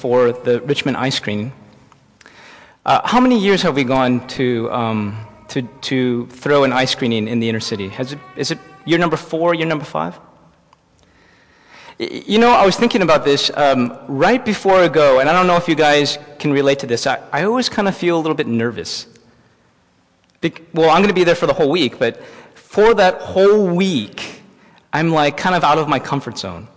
for the Richmond ice screening. Uh, how many years have we gone to, um, to, to throw an ice screening in the inner city? Has it, is it year number four, year number five? You know, I was thinking about this um, right before I go, and I don't know if you guys can relate to this. I, I always kind of feel a little bit nervous. Be- well, I'm going to be there for the whole week, but for that whole week, I'm like kind of out of my comfort zone.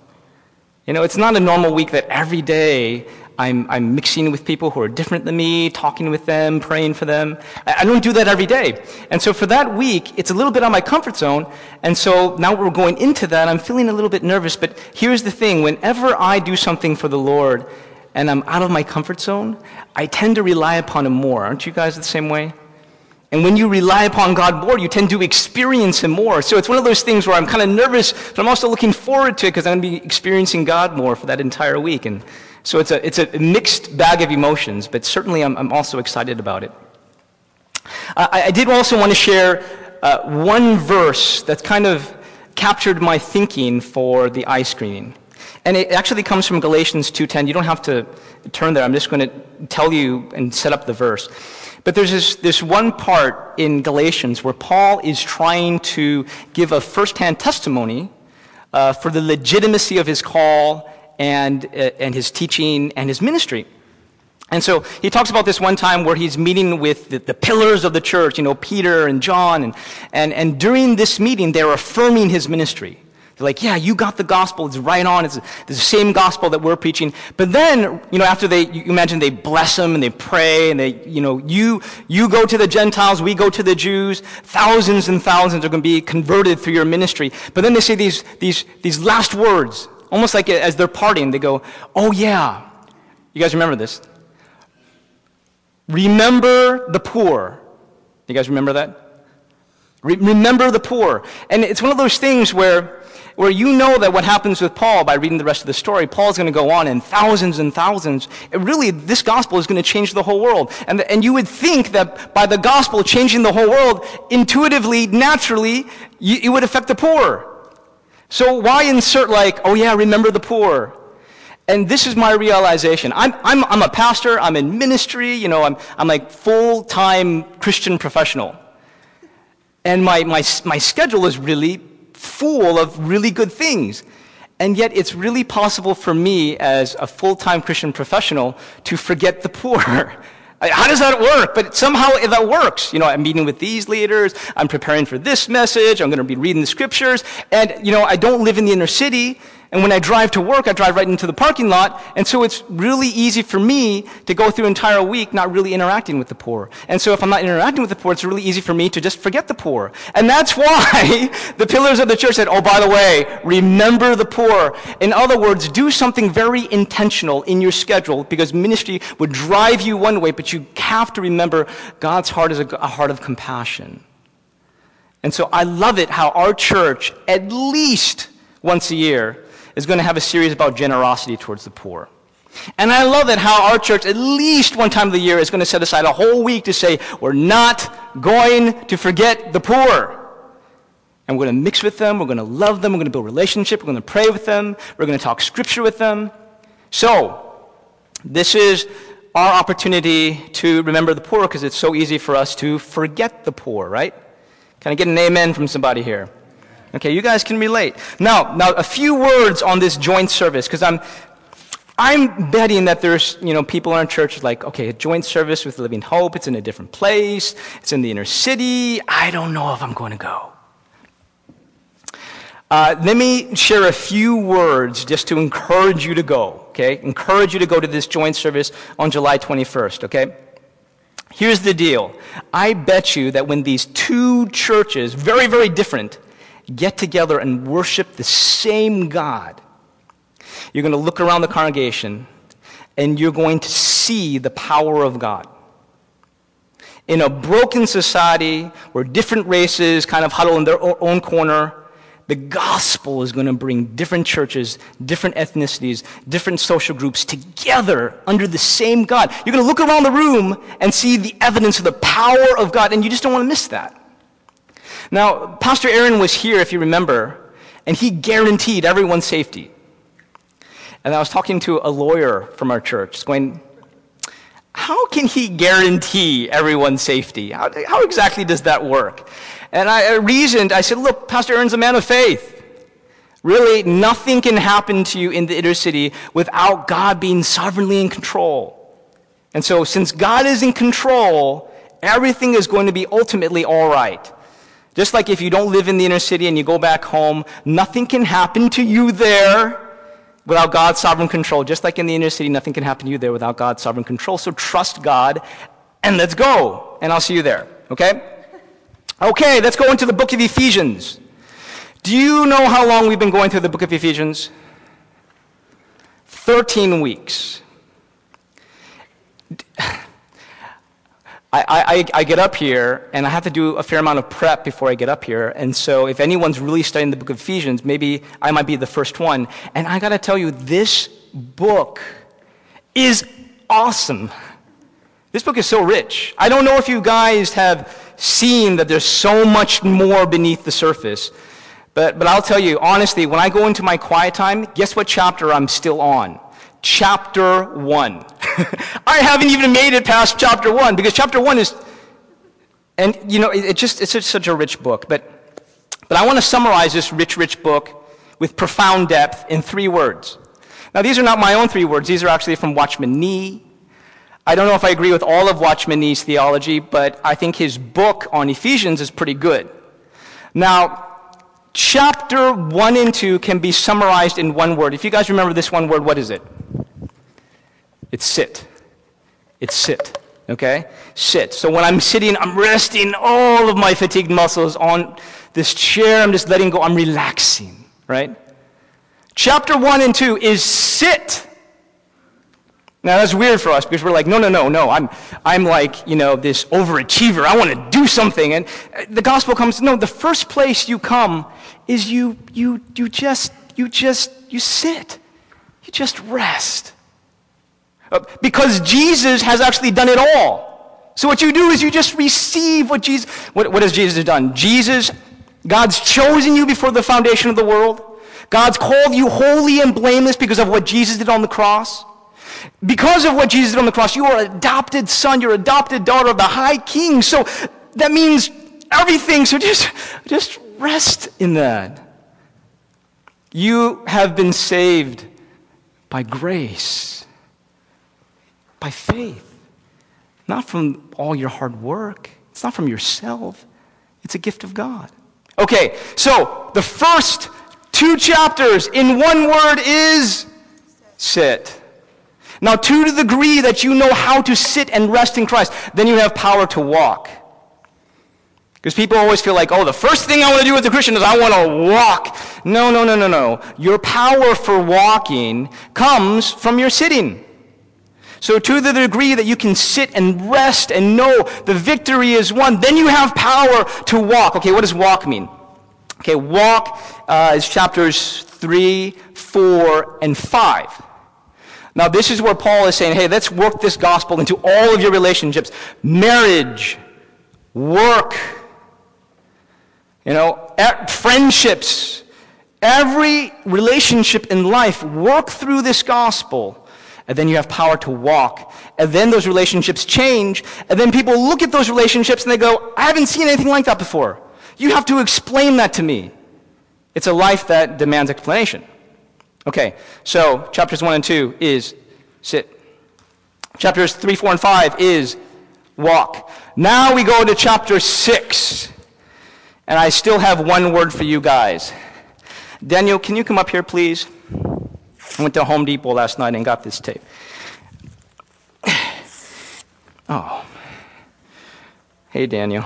You know, it's not a normal week that every day I'm, I'm mixing with people who are different than me, talking with them, praying for them. I, I don't do that every day. And so for that week, it's a little bit on my comfort zone. And so now we're going into that. I'm feeling a little bit nervous. But here's the thing whenever I do something for the Lord and I'm out of my comfort zone, I tend to rely upon Him more. Aren't you guys the same way? And when you rely upon God more, you tend to experience Him more. So it's one of those things where I'm kind of nervous, but I'm also looking forward to it because I'm going to be experiencing God more for that entire week. And so it's a, it's a mixed bag of emotions, but certainly I'm, I'm also excited about it. I, I did also want to share uh, one verse that's kind of captured my thinking for the ice screening. And it actually comes from Galatians 2.10. You don't have to turn there. I'm just going to tell you and set up the verse. But there's this, this one part in Galatians where Paul is trying to give a firsthand testimony uh, for the legitimacy of his call and, uh, and his teaching and his ministry. And so he talks about this one time where he's meeting with the, the, pillars of the church, you know, Peter and John. And, and, and during this meeting, they're affirming his ministry. Like, yeah, you got the gospel. It's right on. It's the same gospel that we're preaching. But then, you know, after they, you imagine they bless them and they pray and they, you know, you, you go to the Gentiles, we go to the Jews. Thousands and thousands are going to be converted through your ministry. But then they say these, these, these last words, almost like as they're parting, they go, oh yeah. You guys remember this? Remember the poor. You guys remember that? Re- remember the poor. And it's one of those things where, where you know that what happens with Paul by reading the rest of the story, Paul's going to go on in thousands and thousands. Really, this gospel is going to change the whole world. And, and you would think that by the gospel changing the whole world, intuitively, naturally, you, it would affect the poor. So why insert like, oh yeah, remember the poor? And this is my realization. I'm, I'm, I'm a pastor, I'm in ministry, you know, I'm, I'm like full time Christian professional. And my, my, my schedule is really full of really good things. And yet, it's really possible for me as a full time Christian professional to forget the poor. How does that work? But somehow that works. You know, I'm meeting with these leaders. I'm preparing for this message. I'm going to be reading the scriptures. And, you know, I don't live in the inner city. And when I drive to work, I drive right into the parking lot. And so it's really easy for me to go through an entire week not really interacting with the poor. And so if I'm not interacting with the poor, it's really easy for me to just forget the poor. And that's why the pillars of the church said, oh, by the way, remember the poor. In other words, do something very intentional in your schedule because ministry would drive you one way, but you have to remember God's heart is a heart of compassion. And so I love it how our church, at least once a year, is going to have a series about generosity towards the poor. And I love it how our church, at least one time of the year, is going to set aside a whole week to say, we're not going to forget the poor. And we're going to mix with them, we're going to love them, we're going to build relationship, we're going to pray with them, we're going to talk scripture with them. So, this is our opportunity to remember the poor because it's so easy for us to forget the poor, right? Can I get an amen from somebody here? Okay, you guys can relate. Now, now a few words on this joint service, because I'm, I'm betting that there's, you know, people in our church like, okay, a joint service with Living Hope, it's in a different place, it's in the inner city, I don't know if I'm going to go. Uh, let me share a few words just to encourage you to go, okay? Encourage you to go to this joint service on July 21st, okay? Here's the deal. I bet you that when these two churches, very, very different, get together and worship the same God, you're going to look around the congregation and you're going to see the power of God. In a broken society where different races kind of huddle in their own corner, the gospel is going to bring different churches, different ethnicities, different social groups together under the same God. You're going to look around the room and see the evidence of the power of God, and you just don't want to miss that. Now, Pastor Aaron was here, if you remember, and he guaranteed everyone's safety. And I was talking to a lawyer from our church, going, how can he guarantee everyone's safety? How, how exactly does that work? And I, I reasoned, I said, look, Pastor Aaron's a man of faith. Really, nothing can happen to you in the inner city without God being sovereignly in control. And so, since God is in control, everything is going to be ultimately all right. Just like if you don't live in the inner city and you go back home, nothing can happen to you there without God's sovereign control. Just like in the inner city, nothing can happen to you there without God's sovereign control. So trust God and let's go. And I'll see you there. Okay? Okay, let's go into the book of Ephesians. Do you know how long we've been going through the book of Ephesians? 13 weeks. I, I, I, get up here and I have to do a fair amount of prep before I get up here. And so, if anyone's really studying the book of Ephesians, maybe I might be the first one. And I got to tell you, this book is awesome. This book is so rich. I don't know if you guys have seen that there's so much more beneath the surface. But, but I'll tell you, honestly, when I go into my quiet time, guess what chapter I'm still on? chapter 1. I haven't even made it past chapter 1 because chapter 1 is, and you know, it, it just, it's just such a rich book. But, but I want to summarize this rich, rich book with profound depth in three words. Now, these are not my own three words, these are actually from Watchman Nee. I don't know if I agree with all of Watchman Nee's theology, but I think his book on Ephesians is pretty good. Now, chapter 1 and 2 can be summarized in one word. If you guys remember this one word, what is it? It's sit. It's sit. Okay? Sit. So when I'm sitting, I'm resting all of my fatigued muscles on this chair. I'm just letting go. I'm relaxing. Right? Chapter 1 and 2 is sit. Now that's weird for us because we're like, no, no, no, no. I'm, I'm like, you know, this overachiever. I want to do something. And uh, the gospel comes, no, the first place you come is you, you, you just, you just, you sit. You just rest. Uh, because Jesus has actually done it all. So what you do is you just receive what Jesus, what, what has Jesus done? Jesus, God's chosen you before the foundation of the world. God's called you holy and blameless because of what Jesus did on the cross. Because of what Jesus did on the cross, you are adopted son, you're adopted daughter of the high king. So that means everything. So just, just rest in that. You have been saved by grace, by faith, not from all your hard work. It's not from yourself. It's a gift of God. Okay, so the first two chapters in one word is sit. Now, to the degree that you know how to sit and rest in Christ, then you have power to walk. Because people always feel like, oh, the first thing I want to do as a Christian is I want to walk. No, no, no, no, no. Your power for walking comes from your sitting. So, to the degree that you can sit and rest and know the victory is won, then you have power to walk. Okay, what does walk mean? Okay, walk uh, is chapters 3, 4, and 5. Now, this is where Paul is saying, hey, let's work this gospel into all of your relationships marriage, work, you know, friendships, every relationship in life. Work through this gospel, and then you have power to walk. And then those relationships change, and then people look at those relationships and they go, I haven't seen anything like that before. You have to explain that to me. It's a life that demands explanation. Okay, so chapters 1 and 2 is sit. Chapters 3, 4, and 5 is walk. Now we go to chapter 6. And I still have one word for you guys. Daniel, can you come up here, please? I went to Home Depot last night and got this tape. Oh. Hey, Daniel.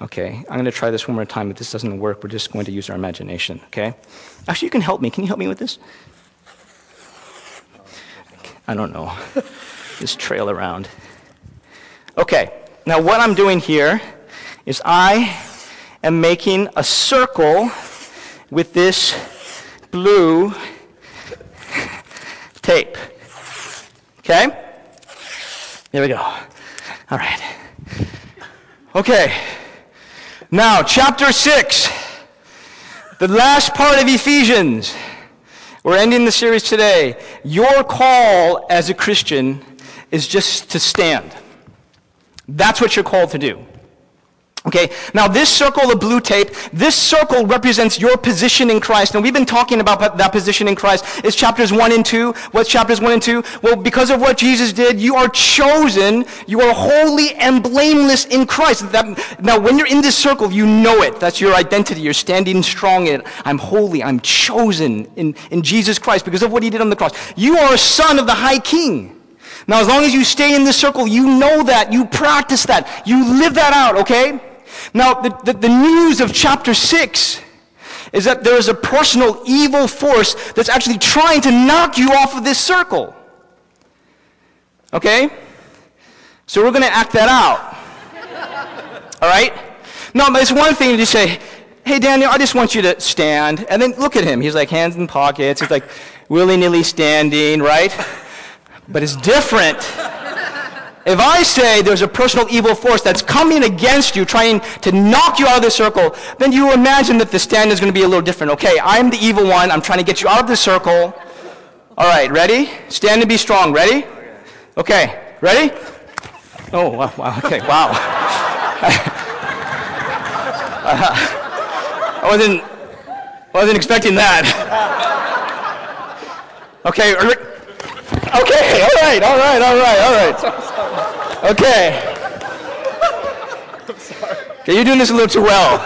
Okay, I'm going to try this one more time. If this doesn't work, we're just going to use our imagination, okay? Actually, you can help me. Can you help me with this? I don't know. just trail around. Okay, now what I'm doing here is I am making a circle with this blue tape. Okay? There we go. All right. Okay. Now, chapter 6, the last part of Ephesians, We're ending the series today. Your call as a Christian is just to stand. That's what you're called to do. Okay, now this circle of blue tape, this circle represents your position in Christ. And we've been talking about that position in Christ. It's chapters 1 and 2. What's chapters 1 and 2? Well, because of what Jesus did, you are chosen, you are holy and blameless in Christ. That, now, when you're in this circle, you know it. That's your identity. You're standing strong in it. I'm holy, I'm chosen in, in Jesus Christ because of what he did on the cross. You are a son of the high king. Now, as long as you stay in this circle, you know that, you practice that, you live that out, okay? Now, the, the, the, news of chapter 6 is that there is a personal evil force that's actually trying to knock you off of this circle. Okay? So we're going to act that out. All right? No, but it's one thing to say, hey, Daniel, I just want you to stand. And then look at him. He's like hands in pockets. He's like willy nilly standing, right? But it's different if I say there's a personal evil force that's coming against you, trying to knock you out of the circle, then you imagine that the stand is going to be a little different. Okay, I'm the evil one. I'm trying to get you out of the circle. All right, ready? Stand and be strong. Ready? Okay, ready? Oh, wow. wow. Okay, wow. I wasn't, wasn't expecting that. Okay, okay, all right, all right, all right, all right. Okay. Okay, you're doing this a little too well.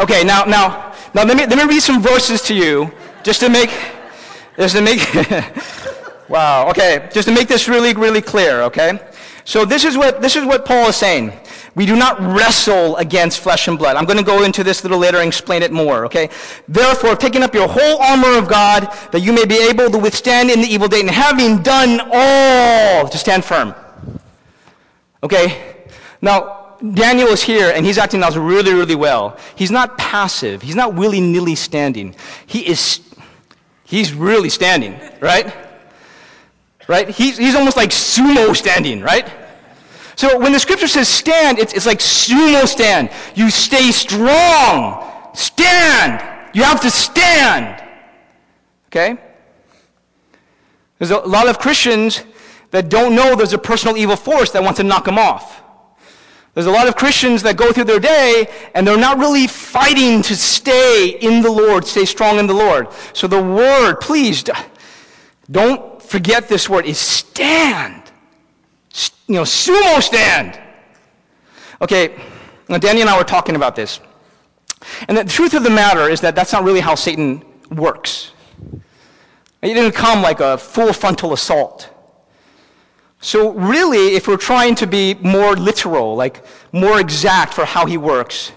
Okay, now, now, now let me, let me read some verses to you just to make, just to make, wow, okay, just to make this really, really clear, okay? So this is what, this is what Paul is saying. We do not wrestle against flesh and blood. I'm going to go into this a little later and explain it more, okay? Therefore, taking up your whole armor of God, that you may be able to withstand in the evil day, and having done all, to stand firm. Okay? Now, Daniel is here, and he's acting out really, really well. He's not passive. He's not willy-nilly standing. He is, he's really standing, right? Right? He's, he's almost like sumo standing, right? So when the scripture says stand, it's, it's like sumo stand. You stay strong. Stand. You have to stand. Okay? There's a lot of Christians that don't know there's a personal evil force that wants to knock them off. There's a lot of Christians that go through their day and they're not really fighting to stay in the Lord, stay strong in the Lord. So the word, please, don't forget this word, is stand you know, sumo stand. Okay, now Danny and I were talking about this. And the truth of the matter is that that's not really how Satan works. He didn't come like a full frontal assault. So, really, if we're trying to be more literal, like more exact for how he works,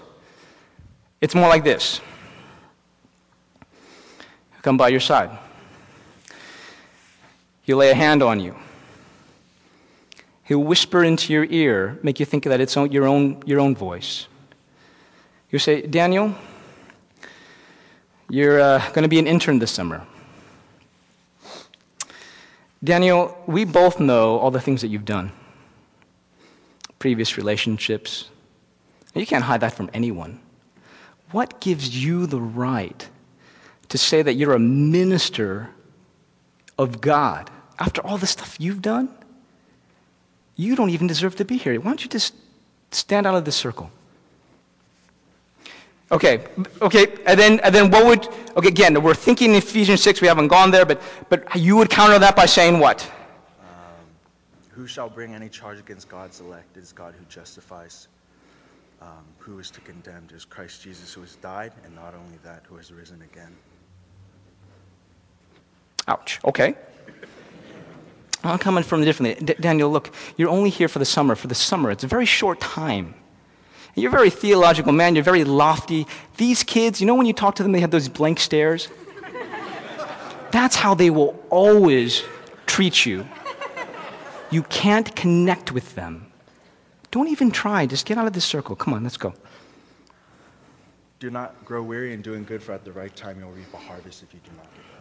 it's more like this He'll come by your side, he'll lay a hand on you. He'll whisper into your ear, make you think that it's your own, your own voice. You'll say, Daniel, you're uh, going to be an intern this summer. Daniel, we both know all the things that you've done previous relationships. You can't hide that from anyone. What gives you the right to say that you're a minister of God after all the stuff you've done? You don't even deserve to be here. Why don't you just stand out of this circle? Okay, okay, and then, and then what would, okay, again, we're thinking Ephesians 6, we haven't gone there, but, but you would counter that by saying what? Um, who shall bring any charge against God's elect? It is God who justifies. Um, who is to condemn? It is Christ Jesus who has died, and not only that, who has risen again. Ouch, okay. I'm coming from differently. D- Daniel, look, you're only here for the summer. For the summer, it's a very short time. And you're a very theological man. You're very lofty. These kids, you know, when you talk to them, they have those blank stares. That's how they will always treat you. You can't connect with them. Don't even try. Just get out of this circle. Come on, let's go. Do not grow weary in doing good, for at the right time you'll reap a harvest if you do not give up.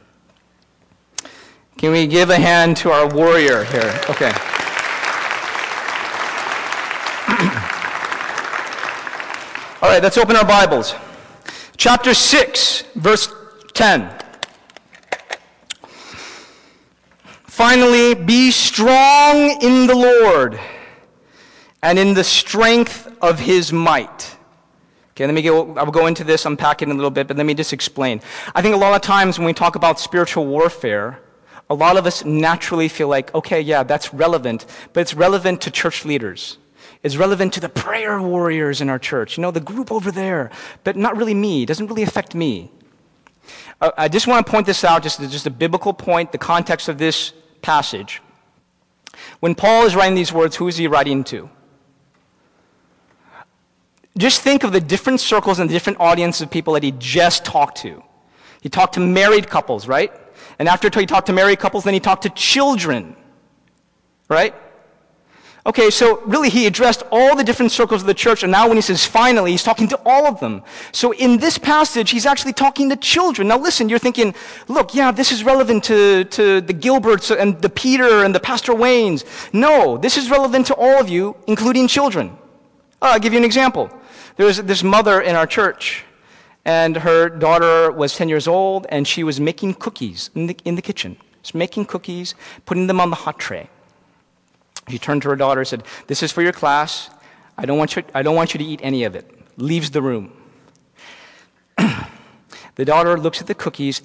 Can we give a hand to our warrior here? Okay. All right, let's open our Bibles. Chapter 6, verse 10. Finally, be strong in the Lord and in the strength of his might. Okay, let me go, I will go into this, unpack it in a little bit, but let me just explain. I think a lot of times when we talk about spiritual warfare, a lot of us naturally feel like, okay, yeah, that's relevant, but it's relevant to church leaders. It's relevant to the prayer warriors in our church, you know, the group over there, but not really me. It doesn't really affect me. Uh, I just want to point this out, just, just a biblical point, the context of this passage. When Paul is writing these words, who is he writing to? Just think of the different circles and the different audiences of people that he just talked to. He talked to married couples, right? And after he talked to married couples, then he talked to children, right? Okay, so really he addressed all the different circles of the church, and now when he says finally, he's talking to all of them. So in this passage, he's actually talking to children. Now listen, you're thinking, look, yeah, this is relevant to, to the Gilberts and the Peter and the Pastor Waynes. No, this is relevant to all of you, including children. Uh, I'll give you an example. There was this mother in our church, and her daughter was 10 years old, and she was making cookies in the, in the kitchen. She's making cookies, putting them on the hot tray. She turned to her daughter and said, This is for your class. I don't want you, I don't want you to eat any of it. Leaves the room. the daughter looks at the cookies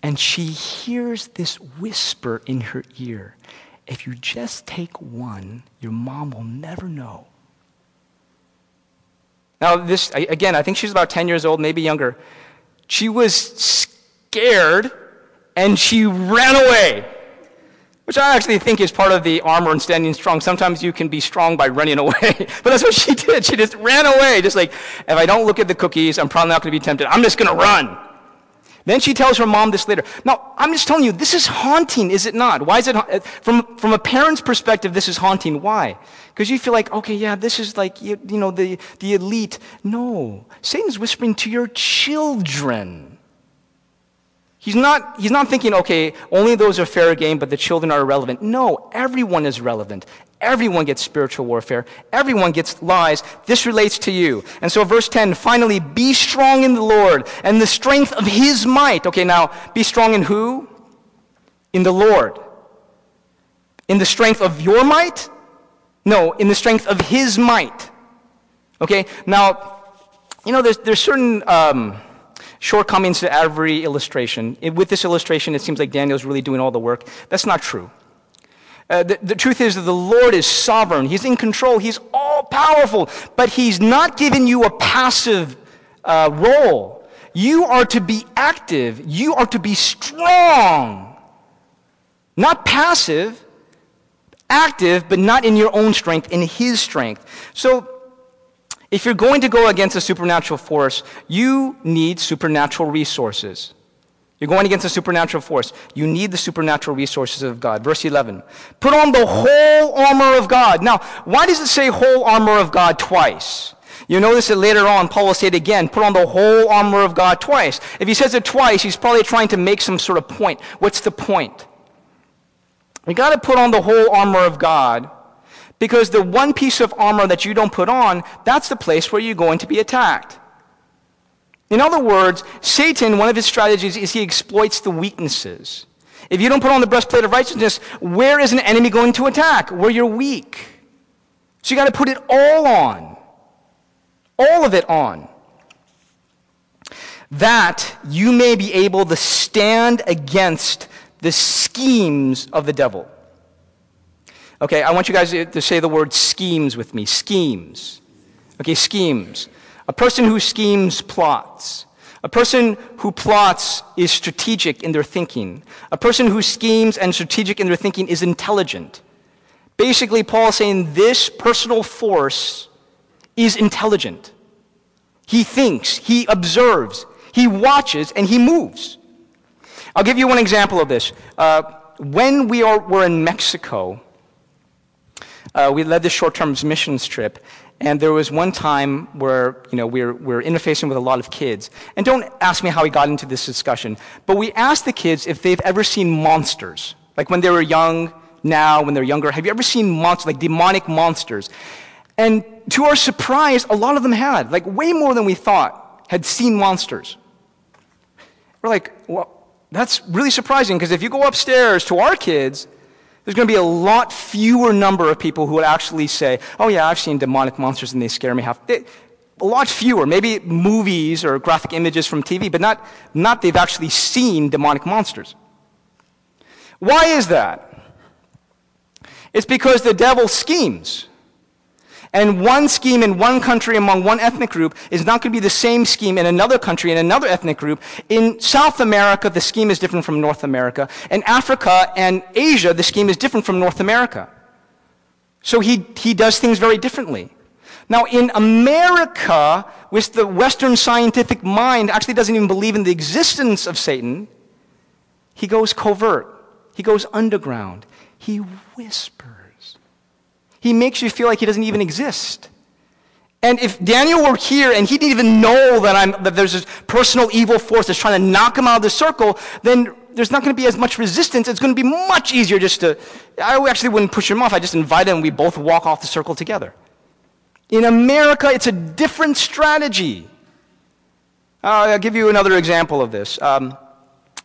and she hears this whisper in her ear If you just take one, your mom will never know. Now, this, again, I think she's about 10 years old, maybe younger. She was scared and she ran away which I actually think is part of the armor and standing strong. Sometimes you can be strong by running away. but that's what she did. She just ran away, just like, if I don't look at the cookies, I'm probably not going to be tempted. I'm just going to run. Then she tells her mom this later. Now, I'm just telling you, this is haunting, is it not? Why is it, uh, from, from a parent's perspective, this is haunting. Why? Because you feel like, okay, yeah, this is like, you, you know, the, the elite. No. Satan's whispering to your children. He's not, he's not thinking, okay, only those are fair game, but the children are irrelevant. No, everyone is relevant. Everyone gets spiritual warfare. Everyone gets lies. This relates to you. And so, verse 10 finally, be strong in the Lord and the strength of his might. Okay, now, be strong in who? In the Lord. In the strength of your might? No, in the strength of his might. Okay, now, you know, there's, there's certain. Um, shortcomings to every illustration. with this illustration, it seems like Daniel's really doing all the work. That's not true. Uh, the, the, truth is that the Lord is sovereign. He's in control. He's all powerful. But He's not giving you a passive uh, role. You are to be active. You are to be strong. Not passive, active, but not in your own strength, in His strength. So if you're going to go against a supernatural force, you need supernatural resources. You're going against a supernatural force. You need the supernatural resources of God. Verse 11. Put on the whole armor of God. Now, why does it say whole armor of God twice? You notice that later on, Paul will say it again, put on the whole armor of God twice. If he says it twice, he's probably trying to make some sort of point. What's the point? You got to put on the whole armor of God because the one piece of armor that you don't put on, that's the place where you're going to be attacked. In other words, Satan, one of his strategies is he exploits the weaknesses. If you don't put on the breastplate of righteousness, where is an enemy going to attack? Where you're weak. So you got to put it all on. All of it on. That you may be able to stand against the schemes of the devil. Okay, I want you guys to say the word schemes with me. Schemes. Okay, schemes. A person who schemes plots. A person who plots is strategic in their thinking. A person who schemes and strategic in their thinking is intelligent. Basically, Paul is saying this personal force is intelligent. He thinks, he observes, he watches, and he moves. I'll give you one example of this. Uh, when we are, were in Mexico, uh, we led this short-term missions trip, and there was one time where you know we were, we were interfacing with a lot of kids. And don't ask me how we got into this discussion, but we asked the kids if they've ever seen monsters, like when they were young, now when they're younger. Have you ever seen monsters, like demonic monsters? And to our surprise, a lot of them had, like way more than we thought, had seen monsters. We're like, well, that's really surprising because if you go upstairs to our kids, there's going to be a lot fewer number of people who would actually say, oh, yeah, I've seen demonic monsters and they scare me half. They, a lot fewer, maybe movies or graphic images from TV, but not, not they've actually seen demonic monsters. Why is that? It's because the devil schemes. And one scheme in one country among one ethnic group is not going to be the same scheme in another country in another ethnic group. In South America, the scheme is different from North America. In Africa and Asia, the scheme is different from North America. So he, he does things very differently. Now, in America, which the Western scientific mind actually doesn't even believe in the existence of Satan, he goes covert. He goes underground. He whispers. He makes you feel like he doesn't even exist. And if Daniel were here and he didn't even know that, I'm, that there's this personal evil force that's trying to knock him out of the circle, then there's not going to be as much resistance. It's going to be much easier just to. I actually wouldn't push him off. I just invite him and we both walk off the circle together. In America, it's a different strategy. Uh, I'll give you another example of this. Um,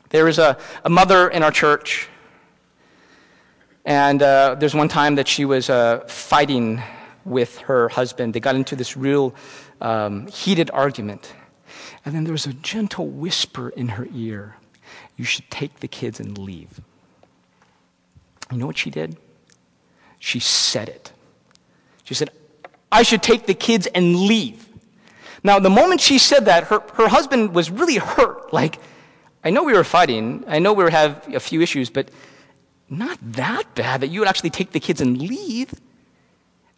there is a, a mother in our church and uh, there's one time that she was uh, fighting with her husband. They got into this real um, heated argument. And then there was a gentle whisper in her ear You should take the kids and leave. You know what she did? She said it. She said, I should take the kids and leave. Now, the moment she said that, her, her husband was really hurt. Like, I know we were fighting, I know we have a few issues, but not that bad that you would actually take the kids and leave.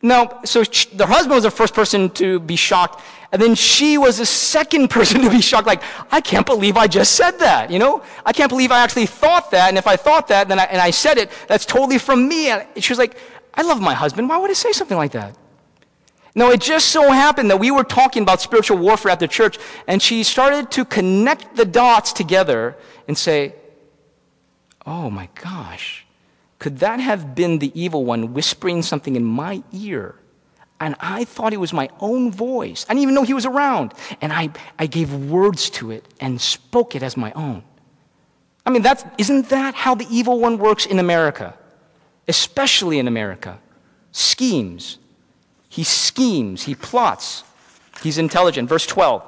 No, so the husband was the first person to be shocked, and then she was the second person to be shocked. Like, I can't believe I just said that. You know, I can't believe I actually thought that. And if I thought that, then I, and I said it, that's totally from me. And she was like, I love my husband. Why would I say something like that? No, it just so happened that we were talking about spiritual warfare at the church, and she started to connect the dots together and say, Oh my gosh. Could that have been the evil one whispering something in my ear? And I thought it was my own voice. I didn't even know he was around. And I, I gave words to it and spoke it as my own. I mean, that's, isn't that how the evil one works in America? Especially in America. Schemes. He schemes, he plots, he's intelligent. Verse 12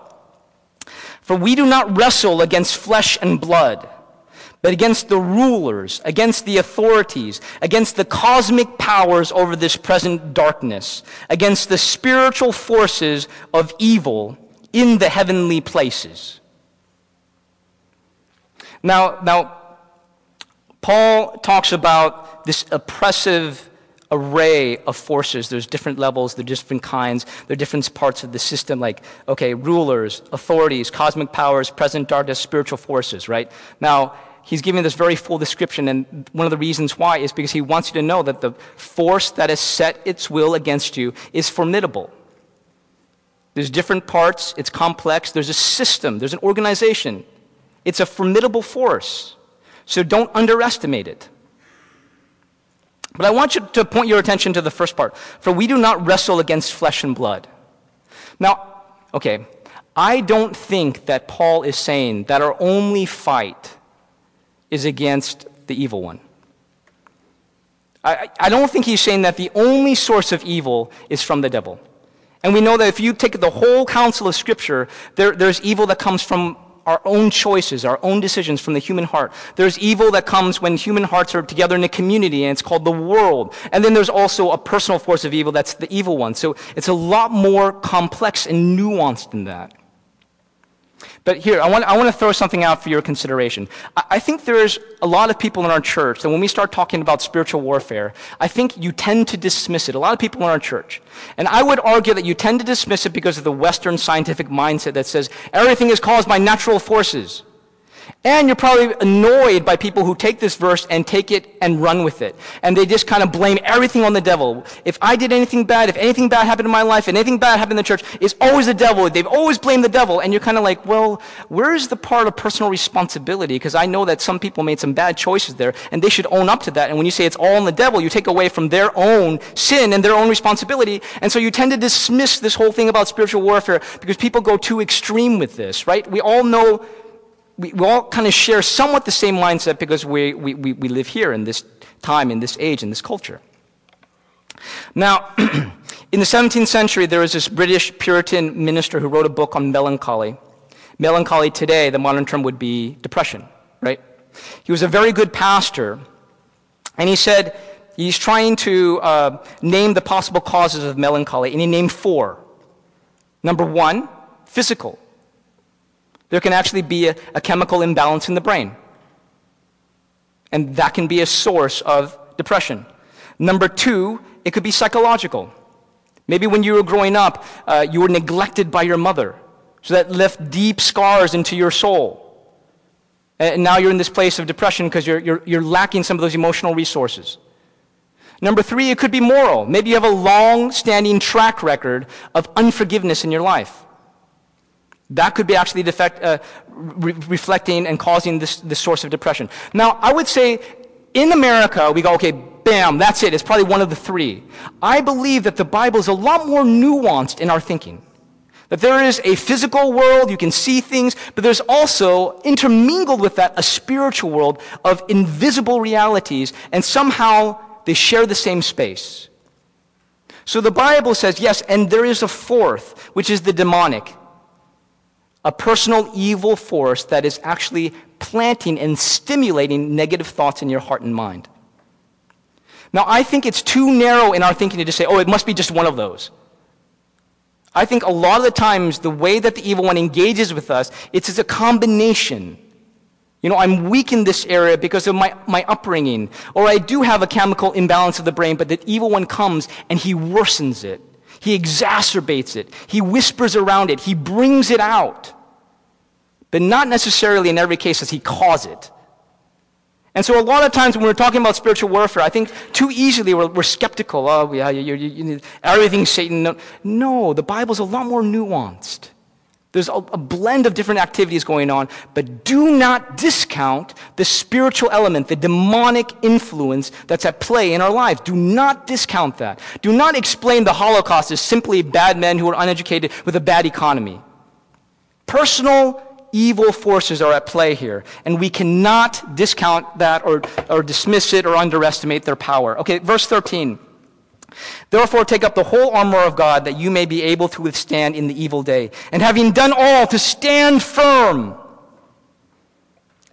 For we do not wrestle against flesh and blood but against the rulers, against the authorities, against the cosmic powers over this present darkness, against the spiritual forces of evil in the heavenly places. Now, now Paul talks about this oppressive array of forces. There's different levels, there's different kinds, there are different parts of the system, like, okay, rulers, authorities, cosmic powers, present darkness, spiritual forces, right? Now, he's giving this very full description, and one of the reasons why is because he wants you to know that the force that has set its will against you is formidable. There's different parts, it's complex, there's a system, there's an organization. It's a formidable force. So don't underestimate it. But I want you to point your attention to the first part. For we do not wrestle against flesh and blood. Now, okay, I don't think that Paul is saying that our only fight is against the evil one. I, I don't think he's saying that the only source of evil is from the devil. And we know that if you take the whole counsel of Scripture, there, there's evil that comes from our own choices, our own decisions from the human heart. There's evil that comes when human hearts are together in a community, and it's called the world. And then there's also a personal force of evil that's the evil one. So it's a lot more complex and nuanced than that. But here, I want, I want to throw something out for your consideration. I, I think there's a lot of people in our church that when we start talking about spiritual warfare, I think you tend to dismiss it. A lot of people in our church. And I would argue that you tend to dismiss it because of the Western scientific mindset that says everything is caused by natural forces. And you're probably annoyed by people who take this verse and take it and run with it. And they just kind of blame everything on the devil. If I did anything bad, if anything bad happened in my life, and anything bad happened in the church, it's always the devil. They've always blamed the devil. And you're kind of like, well, where's the part of personal responsibility? Because I know that some people made some bad choices there, and they should own up to that. And when you say it's all on the devil, you take away from their own sin and their own responsibility. And so you tend to dismiss this whole thing about spiritual warfare because people go too extreme with this, right? We all know we, we all kind of share somewhat the same mindset because we, we, we, we live here in this time, in this age, in this culture. Now, in the 17th century, there was this British Puritan minister who wrote a book on melancholy. Melancholy today, the modern term would be depression, right? He was a very good pastor, and he said he's trying to uh, name the possible causes of melancholy, and he named four. Number one, physical. There can actually be a, a chemical imbalance in the brain. And that can be a source of depression. Number two, it could be psychological. Maybe when you were growing up, uh, you were neglected by your mother. So that left deep scars into your soul. And now you're in this place of depression because you're, you're, you're lacking some of those emotional resources. Number three, it could be moral. Maybe you have a long standing track record of unforgiveness in your life. That could be actually defect, uh, re- reflecting and causing this, this source of depression. Now, I would say in America, we go, okay, bam, that's it. It's probably one of the three. I believe that the Bible is a lot more nuanced in our thinking. That there is a physical world, you can see things, but there's also intermingled with that a spiritual world of invisible realities, and somehow they share the same space. So the Bible says, yes, and there is a fourth, which is the demonic a personal evil force that is actually planting and stimulating negative thoughts in your heart and mind. Now, I think it's too narrow in our thinking to just say, oh, it must be just one of those. I think a lot of the times the way that the evil one engages with us, it's as a combination. You know, I'm weak in this area because of my, my upbringing, or I do have a chemical imbalance of the brain, but the evil one comes and he worsens it. He exacerbates it. He whispers around it. He brings it out but not necessarily in every case does he cause it. And so, a lot of times when we're talking about spiritual warfare, I think too easily we're, we're skeptical. Oh, yeah, you, you, you, everything's Satan. No, no, the Bible's a lot more nuanced. There's a, blend of different activities going on, but do not discount the spiritual element, the demonic influence that's at play in our lives. Do not discount that. Do not explain the Holocaust as simply bad men who are uneducated with a bad economy. Personal evil forces are at play here, and we cannot discount that or, or dismiss it or underestimate their power. Okay, verse 13. Therefore, take up the whole armor of God that you may be able to withstand in the evil day. And having done all, to stand firm.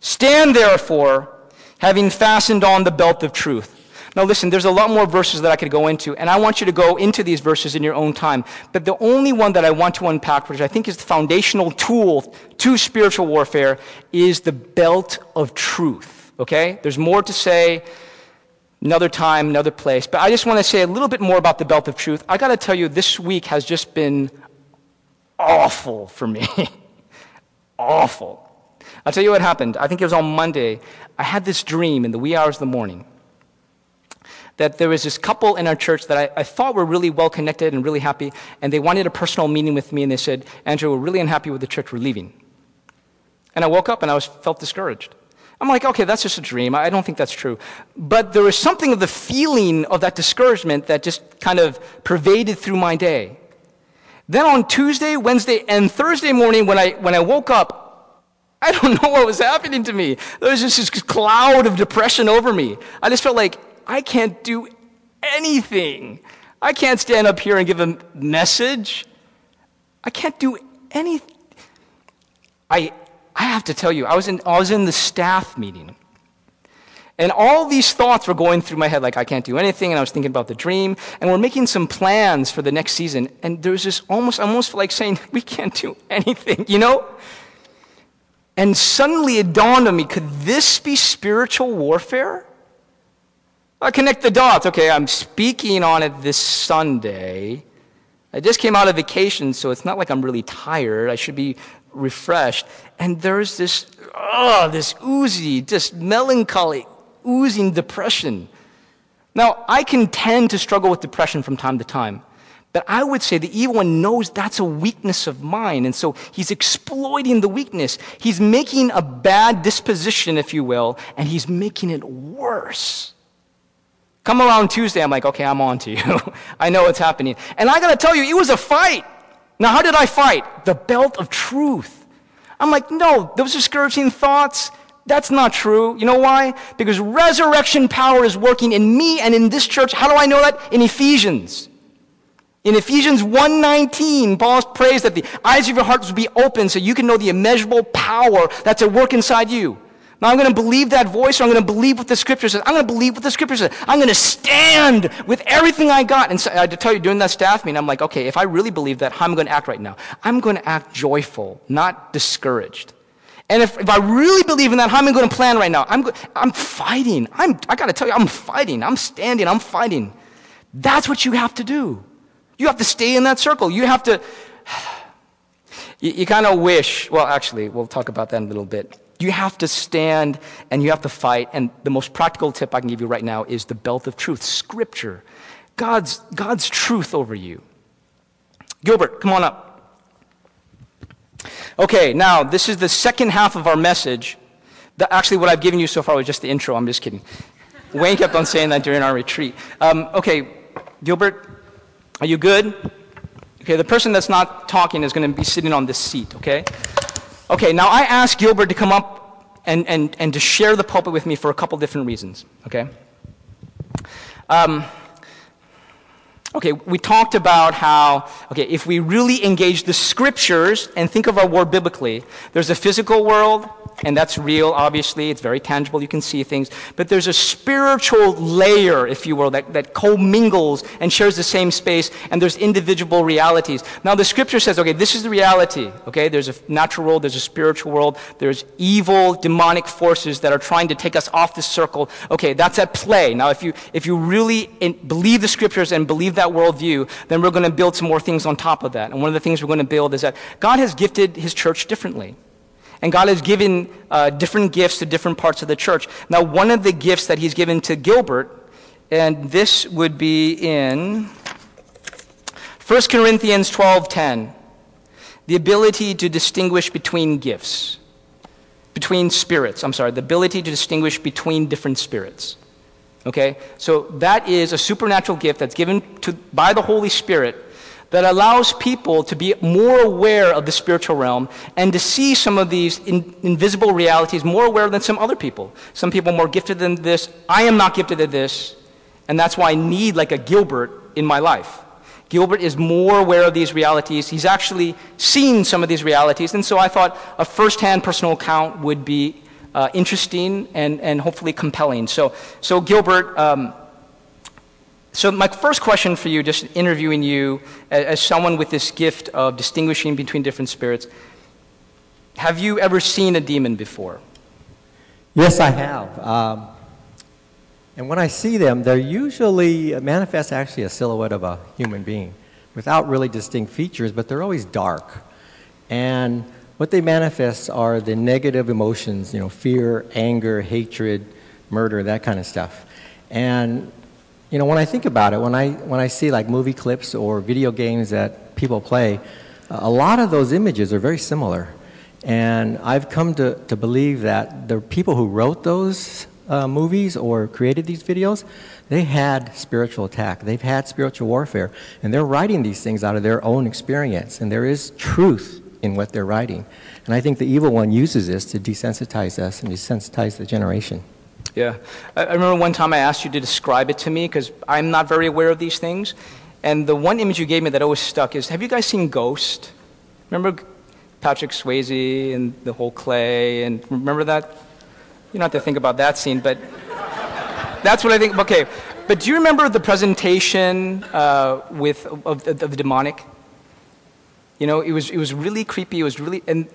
Stand therefore, having fastened on the belt of truth now, listen, there's a lot more verses that I could go into, and I want you to go into these verses in your own time. But the only one that I want to unpack, which I think is the foundational tool to spiritual warfare, is the belt of truth. Okay? There's more to say another time, another place. But I just want to say a little bit more about the belt of truth. I got to tell you, this week has just been awful for me. awful. I'll tell you what happened. I think it was on Monday. I had this dream in the wee hours of the morning that there was this couple in our church that I, I, thought were really well connected and really happy, and they wanted a personal meeting with me, and they said, Andrew, we're really unhappy with the church, we're leaving. And I woke up and I was, felt discouraged. I'm like, okay, that's just a dream. I don't think that's true. But there was something of the feeling of that discouragement that just kind of pervaded through my day. Then on Tuesday, Wednesday, and Thursday morning, when I, when I woke up, I don't know what was happening to me. There was just this cloud of depression over me. I just felt like I can't do anything. I can't stand up here and give a message. I can't do anything. I, I have to tell you, I was, in, I was in the staff meeting. And all these thoughts were going through my head, like I can't do anything, and I was thinking about the dream, and we're making some plans for the next season. And there was this almost, almost like saying, we can't do anything, you know? And suddenly it dawned on me, could this be spiritual warfare? I connect the dots. Okay, I'm speaking on it this Sunday. I just came out of vacation, so it's not like I'm really tired. I should be refreshed. And there's this, oh, this oozy, just melancholy, oozing depression. Now, I can tend to struggle with depression from time to time. But I would say the evil one knows that's a weakness of mine. And so he's exploiting the weakness. He's making a bad disposition, if you will, and he's making it worse. Come around Tuesday, I'm like, okay, I'm on to you. I know what's happening. And I got to tell you, it was a fight. Now, how did I fight? The belt of truth. I'm like, no, those are discouraging thoughts, that's not true. You know why? Because resurrection power is working in me and in this church. How do I know that? In Ephesians. In Ephesians 1:19, Paul prays that the eyes of your hearts will be open so you can know the immeasurable power that's at work inside you. Now I'm going to believe that voice, or I'm going to believe what the scripture says. I'm going to believe what the scripture says. I'm going to stand with everything I got. And so, I to tell you, during that staff meeting, I'm like, okay, if I really believe that, how am I going to act right now? I'm going to act joyful, not discouraged. And if, if I really believe in that, how am I going to plan right now? I'm, I'm fighting. I'm, I got to tell you, I'm fighting. I'm standing. I'm fighting. That's what you have to do. You have to stay in that circle. You have to. You, you kind of wish, well, actually, we'll talk about that in a little bit. You have to stand and you have to fight. And the most practical tip I can give you right now is the belt of truth, Scripture. God's, God's truth over you. Gilbert, come on up. Okay, now this is the second half of our message. The, actually, what I've given you so far was just the intro. I'm just kidding. Wayne kept on saying that during our retreat. Um, okay, Gilbert, are you good? Okay, the person that's not talking is going to be sitting on this seat, okay? Okay, now I asked Gilbert to come up and, and, and to share the pulpit with me for a couple different reasons, okay? Um, Okay, we talked about how, okay, if we really engage the scriptures and think of our world biblically, there's a physical world, and that's real, obviously. It's very tangible. You can see things. But there's a spiritual layer, if you will, that, that commingles and shares the same space, and there's individual realities. Now, the scripture says, okay, this is the reality. Okay, there's a natural world, there's a spiritual world, there's evil, demonic forces that are trying to take us off this circle. Okay, that's at play. Now, if you, if you really in, believe the scriptures and believe that worldview, then we're going to build some more things on top of that. And one of the things we're going to build is that God has gifted his church differently. And God has given uh, different gifts to different parts of the church. Now, one of the gifts that He's given to Gilbert, and this would be in 1 Corinthians 12:10, the ability to distinguish between gifts, between spirits. I'm sorry, the ability to distinguish between different spirits. Okay, so that is a supernatural gift that's given to, by the Holy Spirit that allows people to be more aware of the spiritual realm and to see some of these in, invisible realities more aware than some other people. Some people more gifted than this. I am not gifted at this, and that's why I need like a Gilbert in my life. Gilbert is more aware of these realities. He's actually seen some of these realities, and so I thought a first-hand personal account would be uh, interesting and, and hopefully compelling. So, so Gilbert. Um, so, my first question for you, just interviewing you as, as, someone with this gift of distinguishing between different spirits, have you ever seen a demon before? Yes, I have. Um, and when I see them, they're usually manifest actually a silhouette of a human being without really distinct features, but they're always dark. And what they manifest are the negative emotions, you know, fear, anger, hatred, murder, that kind of stuff. And you know, when I think about it, when I, when I see like movie clips or video games that people play, a lot of those images are very similar. And I've come to, to believe that the people who wrote those uh, movies or created these videos, they had spiritual attack. They've had spiritual warfare. And they're writing these things out of their own experience. And there is truth in what they're writing. And I think the evil one uses this to desensitize us and desensitize the generation. Yeah. I, remember one time I asked you to describe it to me because I'm not very aware of these things. And the one image you gave me that always stuck is have you guys seen Ghost? Remember Patrick Swayze and the whole clay? And remember that? You don't have to think about that scene, but that's what I think. Okay. But do you remember the presentation uh, with, of, of, the demonic? You know, it was, it was really creepy. It was really, and,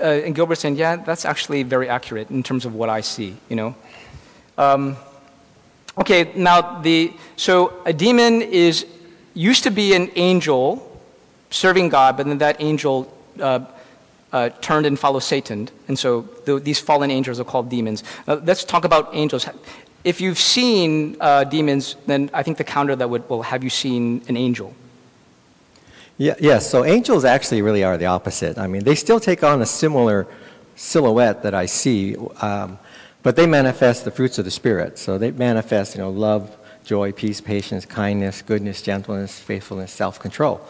uh, and Gilbert saying, yeah, that's actually very accurate in terms of what I see, you know? Um, okay, now the so a demon is used to be an angel serving God, but then that angel uh, uh, turned and followed Satan, and so the, these fallen angels are called demons. Now, let's talk about angels. If you've seen uh, demons, then I think the counter that would well, have you seen an angel? Yeah, yes. So angels actually really are the opposite. I mean, they still take on a similar silhouette that I see. Um, but they manifest the fruits of the Spirit. So they manifest, you know, love, joy, peace, patience, kindness, goodness, gentleness, faithfulness, self-control.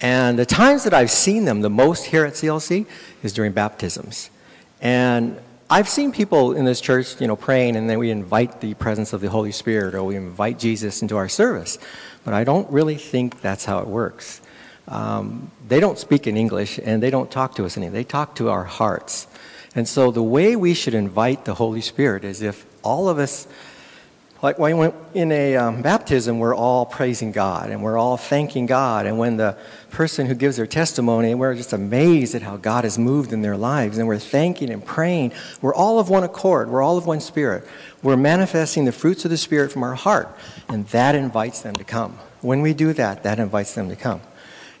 And the times that I've seen them the most here at CLC is during baptisms. And I've seen people in this church, you know, praying, and then we invite the presence of the Holy Spirit or we invite Jesus into our service. But I don't really think that's how it works. Um, they don't speak in English and they don't talk to us English. They talk to our hearts. And so the way we should invite the Holy Spirit is if all of us like when in a um, baptism, we're all praising God and we're all thanking God. And when the person who gives their testimony, we're just amazed at how God has moved in their lives and we're thanking and praying. We're all of one accord. We're all of one spirit. We're manifesting the fruits of the Spirit from our heart. And that invites them to come. When we do that, that invites them to come.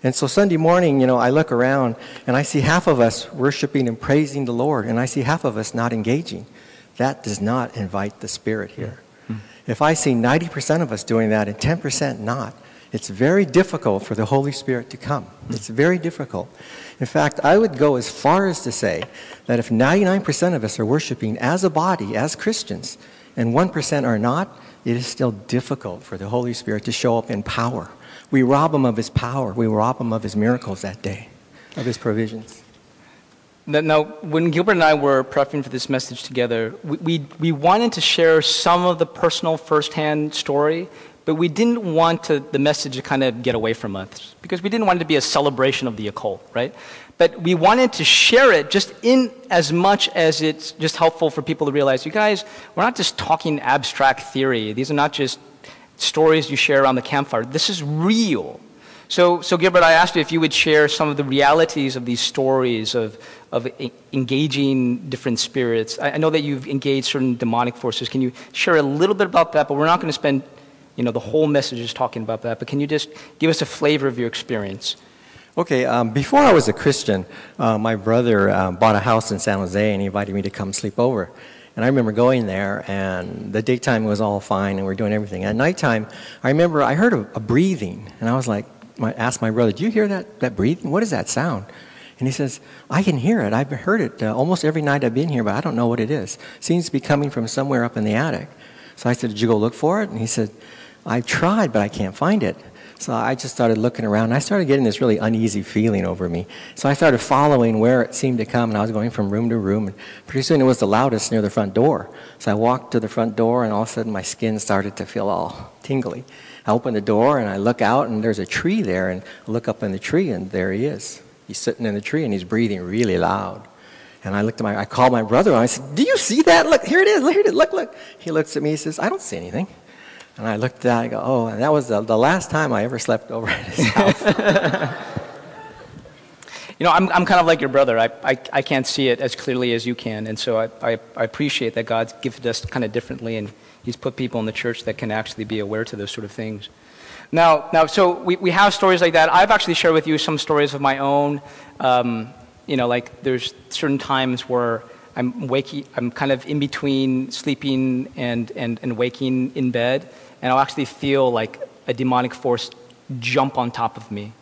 And so Sunday morning, you know, I look around and I see half of us worshiping and praising the Lord, and I see half of us not engaging. That does not invite the Spirit here. Hmm. If I see 90% of us doing that and 10% not, it's very difficult for the Holy Spirit to come. Hmm. It's very difficult. In fact, I would go as far as to say that if 99% of us are worshiping as a body, as Christians, and 1% are not, it is still difficult for the Holy Spirit to show up in power. We rob him of his power. We rob him of his miracles that day, of his provisions. Now, when Gilbert and I were prepping for this message together, we, we, we, wanted to share some of the personal firsthand story, but we didn't want to, the message to kind of get away from us because we didn't want it to be a celebration of the occult, right? But we wanted to share it just in as much as it's just helpful for people to realize, you guys, we're not just talking abstract theory. These are not just stories you share around the campfire. This is real. So, so Gilbert, I asked you if you would share some of the realities of these stories of, of engaging different spirits. I, I know that you've engaged certain demonic forces. Can you share a little bit about that? But we're not going to spend you know, the whole message is talking about that. But can you just give us a flavor of your experience? Okay, um, before I was a Christian, uh, my brother uh, bought a house in San Jose and he invited me to come sleep over. And I remember going there, and the daytime was all fine, and we are doing everything. At nighttime, I remember I heard a, a breathing, and I was like, I asked my brother, Do you hear that, that breathing? What is that sound? And he says, I can hear it. I've heard it uh, almost every night I've been here, but I don't know what it is. Seems to be coming from somewhere up in the attic. So I said, Did you go look for it? And he said, I tried, but I can't find it. So I just started looking around, and I started getting this really uneasy feeling over me. So I started following where it seemed to come, and I was going from room to room. And pretty soon it was the loudest near the front door. So I walked to the front door, and all of a sudden my skin started to feel all tingly. I open the door and I look out and there's a tree there and I look up in the tree and there he is. He's sitting in the tree and he's breathing really loud. And I looked at my, I called my brother and I said, do you see that? Look, here it is, here it is, look, look. He looks at me, he says, I don't see anything. And I looked at that, I go, oh, and that was the, the last time I ever slept over at his house. you know, I'm, I'm kind of like your brother. I, I, I can't see it as clearly as you can. And so I, I, I appreciate that God's gifted us kind of differently and He's put people in the church that can actually be aware to those sort of things. Now, now so we, we have stories like that. I've actually shared with you some stories of my own. Um, you know, like there's certain times where I'm waking, I'm kind of in between sleeping and, and, and waking in bed, and I'll actually feel like a demonic force jump on top of me.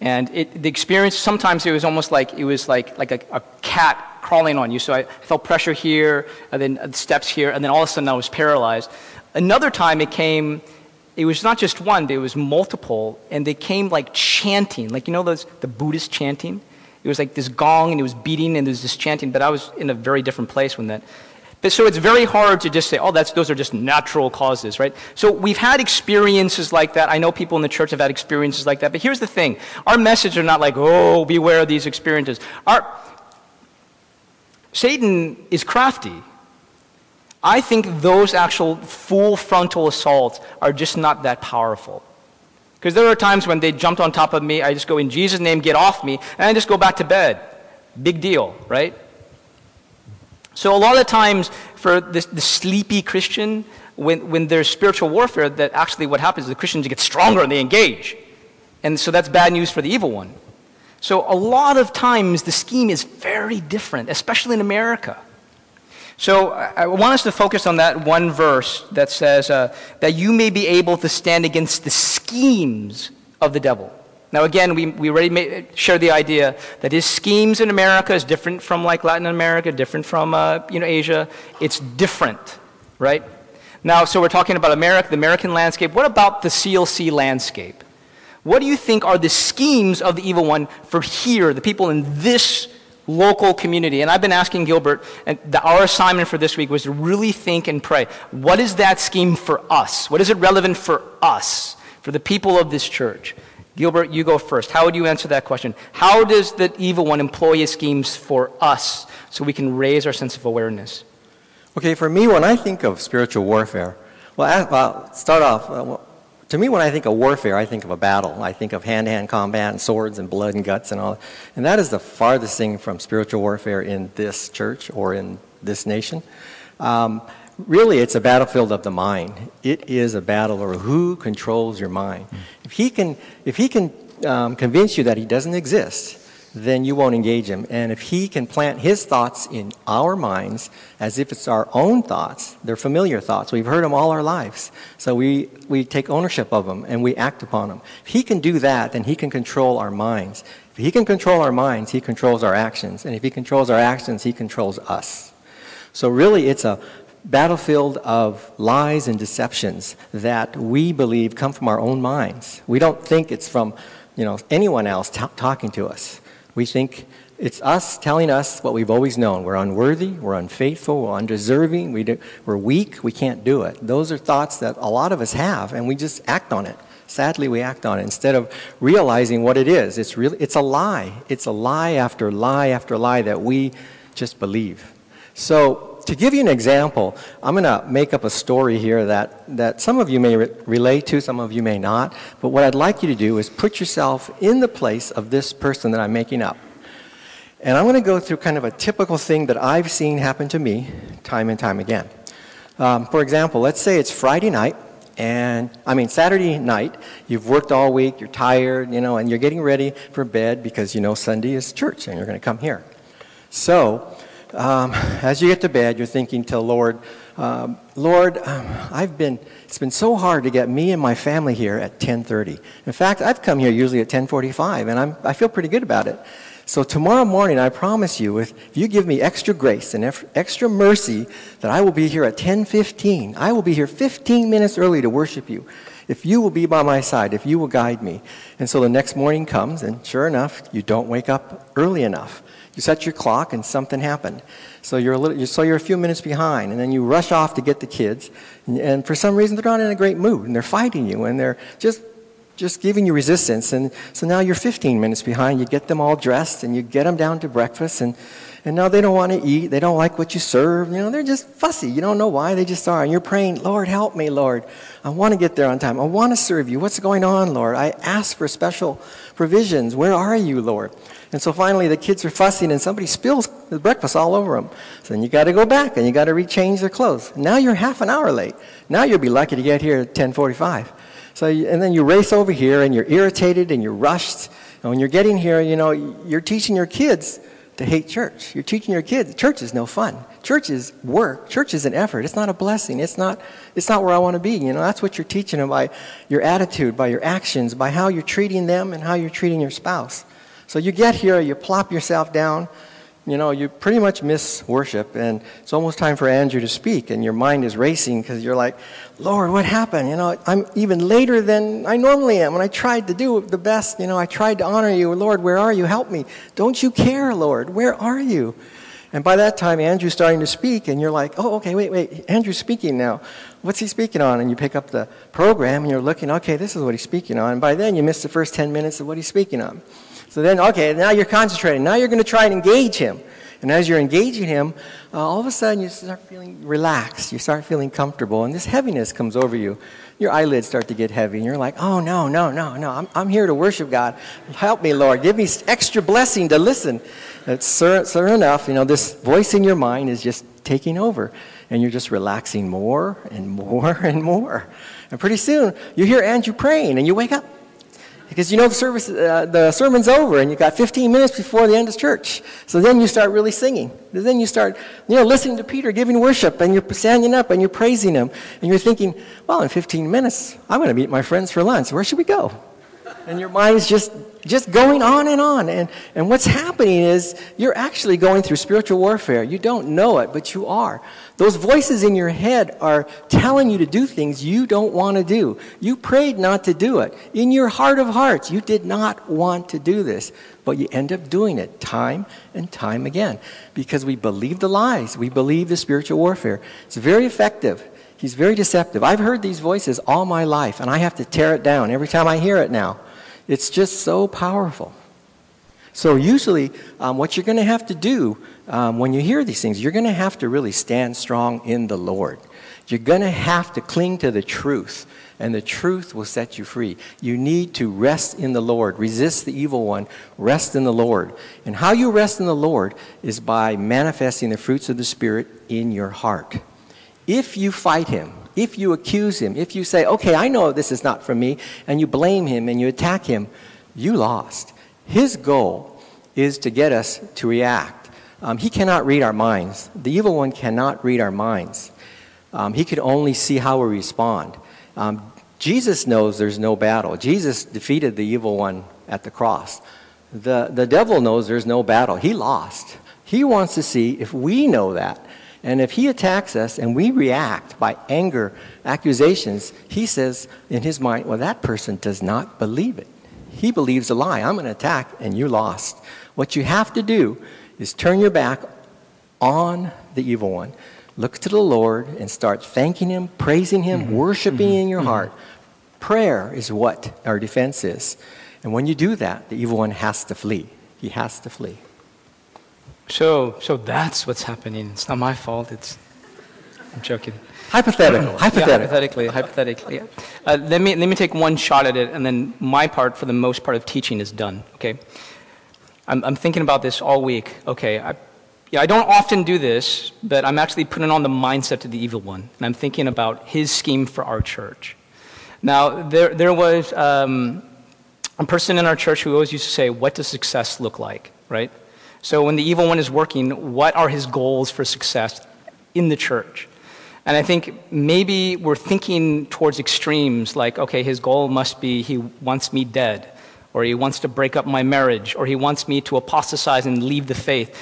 And it, the experience, sometimes it was almost like it was like, like a, a cat crawling on you. So I felt pressure here, and then steps here, and then all of a sudden I was paralyzed. Another time it came, it was not just one, it was multiple, and they came like chanting, like you know those the Buddhist chanting. It was like this gong, and it was beating, and there was this chanting. But I was in a very different place when that. But so it's very hard to just say, oh, that's, those are just natural causes, right? So we've had experiences like that. I know people in the church have had experiences like that. But here's the thing our message are not like, oh, beware of these experiences. Our, Satan is crafty. I think those actual full frontal assaults are just not that powerful. Because there are times when they jumped on top of me, I just go, in Jesus' name, get off me, and I just go back to bed. Big deal, right? So a lot of times for this, the sleepy Christian, when, when there's spiritual warfare, that actually what happens is the Christians get stronger and they engage. And so that's bad news for the evil one. So, a lot of times the scheme is very different, especially in America. So, I want us to focus on that one verse that says, uh, that you may be able to stand against the schemes of the devil. Now, again, we, we already made, shared the idea that his schemes in America is different from like Latin America, different from uh, you know, Asia. It's different, right? Now, so we're talking about America, the American landscape. What about the CLC landscape? What do you think are the schemes of the evil one for here, the people in this local community? And I've been asking Gilbert, and the, our assignment for this week was to really think and pray. What is that scheme for us? What is it relevant for us, for the people of this church? Gilbert, you go first. How would you answer that question? How does the evil one employ his schemes for us so we can raise our sense of awareness? Okay, for me, when I think of spiritual warfare, well, I, well start off. Uh, well, to me, when I think of warfare, I think of a battle. I think of hand to hand combat and swords and blood and guts and all. And that is the farthest thing from spiritual warfare in this church or in this nation. Um, really, it's a battlefield of the mind. It is a battle over who controls your mind. If he can, if he can um, convince you that he doesn't exist, then you won't engage him. And if he can plant his thoughts in our minds as if it's our own thoughts, they're familiar thoughts. We've heard them all our lives. So we, we take ownership of them and we act upon them. If he can do that, then he can control our minds. If he can control our minds, he controls our actions. And if he controls our actions, he controls us. So really, it's a battlefield of lies and deceptions that we believe come from our own minds. We don't think it's from you know, anyone else t- talking to us. We think it's us telling us what we've always known. We're unworthy, we're unfaithful, we're undeserving, we do, we're weak, we can't do it. Those are thoughts that a lot of us have, and we just act on it. Sadly, we act on it instead of realizing what it is. It's, really, it's a lie. It's a lie after lie after lie that we just believe. So, to give you an example, I'm going to make up a story here that, that some of you may re- relate to, some of you may not. But what I'd like you to do is put yourself in the place of this person that I'm making up. And I'm going to go through kind of a typical thing that I've seen happen to me time and time again. Um, for example, let's say it's Friday night, and I mean Saturday night. You've worked all week, you're tired, you know, and you're getting ready for bed because you know Sunday is church and you're going to come here. So um, as you get to bed, you're thinking to Lord, um, Lord, um, I've been, it's been so hard to get me and my family here at 10.30. In fact, I've come here usually at 10.45, and I'm, I feel pretty good about it. So tomorrow morning, I promise you, if you give me extra grace and extra mercy, that I will be here at 10.15. I will be here 15 minutes early to worship you. If you will be by my side, if you will guide me. And so the next morning comes, and sure enough, you don't wake up early enough. You set your clock and something happened. So you're a, little, so you're a few minutes behind, and then you rush off to get the kids, and, and for some reason they're not in a great mood, and they're fighting you, and they're just just giving you resistance. And so now you're 15 minutes behind. You get them all dressed and you get them down to breakfast. And, and now they don't want to eat. They don't like what you serve. You know, they're just fussy. You don't know why. They just are. And you're praying, Lord, help me, Lord. I want to get there on time. I want to serve you. What's going on, Lord? I ask for special provisions. Where are you, Lord? And so finally, the kids are fussing, and somebody spills the breakfast all over them. So then you got to go back and you got to rechange their clothes. Now you're half an hour late. Now you'll be lucky to get here at 10:45. So and then you race over here, and you're irritated and you're rushed. And when you're getting here, you know you're teaching your kids to hate church. You're teaching your kids church is no fun. Church is work. Church is an effort. It's not a blessing. It's not. It's not where I want to be. You know that's what you're teaching them by your attitude, by your actions, by how you're treating them, and how you're treating your spouse. So you get here, you plop yourself down, you know, you pretty much miss worship, and it's almost time for Andrew to speak, and your mind is racing because you're like, Lord, what happened? You know, I'm even later than I normally am, and I tried to do the best. You know, I tried to honor you. Lord, where are you? Help me. Don't you care, Lord? Where are you? And by that time, Andrew's starting to speak, and you're like, oh, okay, wait, wait, Andrew's speaking now. What's he speaking on? And you pick up the program, and you're looking, okay, this is what he's speaking on. And by then, you missed the first 10 minutes of what he's speaking on. So then, okay, now you're concentrating. Now you're going to try and engage him. And as you're engaging him, uh, all of a sudden you start feeling relaxed. You start feeling comfortable. And this heaviness comes over you. Your eyelids start to get heavy. And you're like, oh, no, no, no, no. I'm, I'm here to worship God. Help me, Lord. Give me extra blessing to listen. It's sure, sure enough, you know, this voice in your mind is just taking over. And you're just relaxing more and more and more. And pretty soon you hear Andrew praying and you wake up because you know the service, uh, the sermon's over, and you got 15 minutes before the end of church. So then you start really singing. Then you start, you know, listening to Peter giving worship, and you're standing up and you're praising him, and you're thinking, well, in 15 minutes, I'm going to meet my friends for lunch. Where should we go? And your mind's just just going on and on. And, and what's happening is you're actually going through spiritual warfare. You don't know it, but you are. Those voices in your head are telling you to do things you don't want to do. You prayed not to do it. In your heart of hearts, you did not want to do this, but you end up doing it time and time again because we believe the lies. We believe the spiritual warfare. It's very effective. He's very deceptive. I've heard these voices all my life, and I have to tear it down every time I hear it now. It's just so powerful. So, usually, um, what you're going to have to do um, when you hear these things, you're going to have to really stand strong in the Lord. You're going to have to cling to the truth, and the truth will set you free. You need to rest in the Lord. Resist the evil one. Rest in the Lord. And how you rest in the Lord is by manifesting the fruits of the Spirit in your heart. If you fight him, if you accuse him, if you say, okay, I know this is not from me, and you blame him and you attack him, you lost. His goal is to get us to react. Um, he cannot read our minds. The evil one cannot read our minds. Um, he could only see how we respond. Um, Jesus knows there's no battle. Jesus defeated the evil one at the cross. The, the devil knows there's no battle. He lost. He wants to see if we know that and if he attacks us and we react by anger, accusations, he says in his mind, well, that person does not believe it. He believes a lie. I'm going to attack and you lost. What you have to do is turn your back on the evil one. Look to the Lord and start thanking him, praising him, mm-hmm. worshiping mm-hmm. in your mm-hmm. heart. Prayer is what our defense is. And when you do that, the evil one has to flee. He has to flee. So, so that's what's happening. It's not my fault. It's, I'm joking. Hypothetical. Hypothetical. Yeah, hypothetically. Hypothetically. Yeah. Uh, let me let me take one shot at it, and then my part, for the most part of teaching, is done. Okay. I'm, I'm thinking about this all week. Okay. I, yeah, I don't often do this, but I'm actually putting on the mindset of the evil one, and I'm thinking about his scheme for our church. Now, there there was um, a person in our church who always used to say, "What does success look like?" Right. So when the evil one is working, what are his goals for success in the church? And I think maybe we're thinking towards extremes like, okay, his goal must be he wants me dead, or he wants to break up my marriage, or he wants me to apostatize and leave the faith.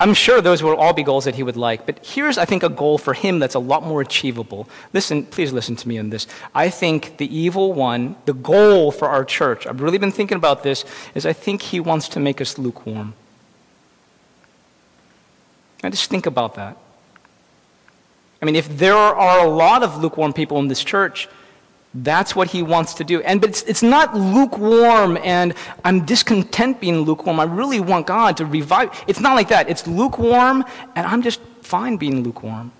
I'm sure those will all be goals that he would like, but here's, I think, a goal for him that's a lot more achievable. Listen, please listen to me on this. I think the evil one, the goal for our church, I've really been thinking about this, is I think he wants to make us lukewarm. Now just think about that. I mean, if there are a lot of lukewarm people in this church, that's what he wants to do. And but it's, it's not lukewarm and I'm discontent being lukewarm. I really want God to revive. It's not like that. It's lukewarm and I'm just fine being lukewarm.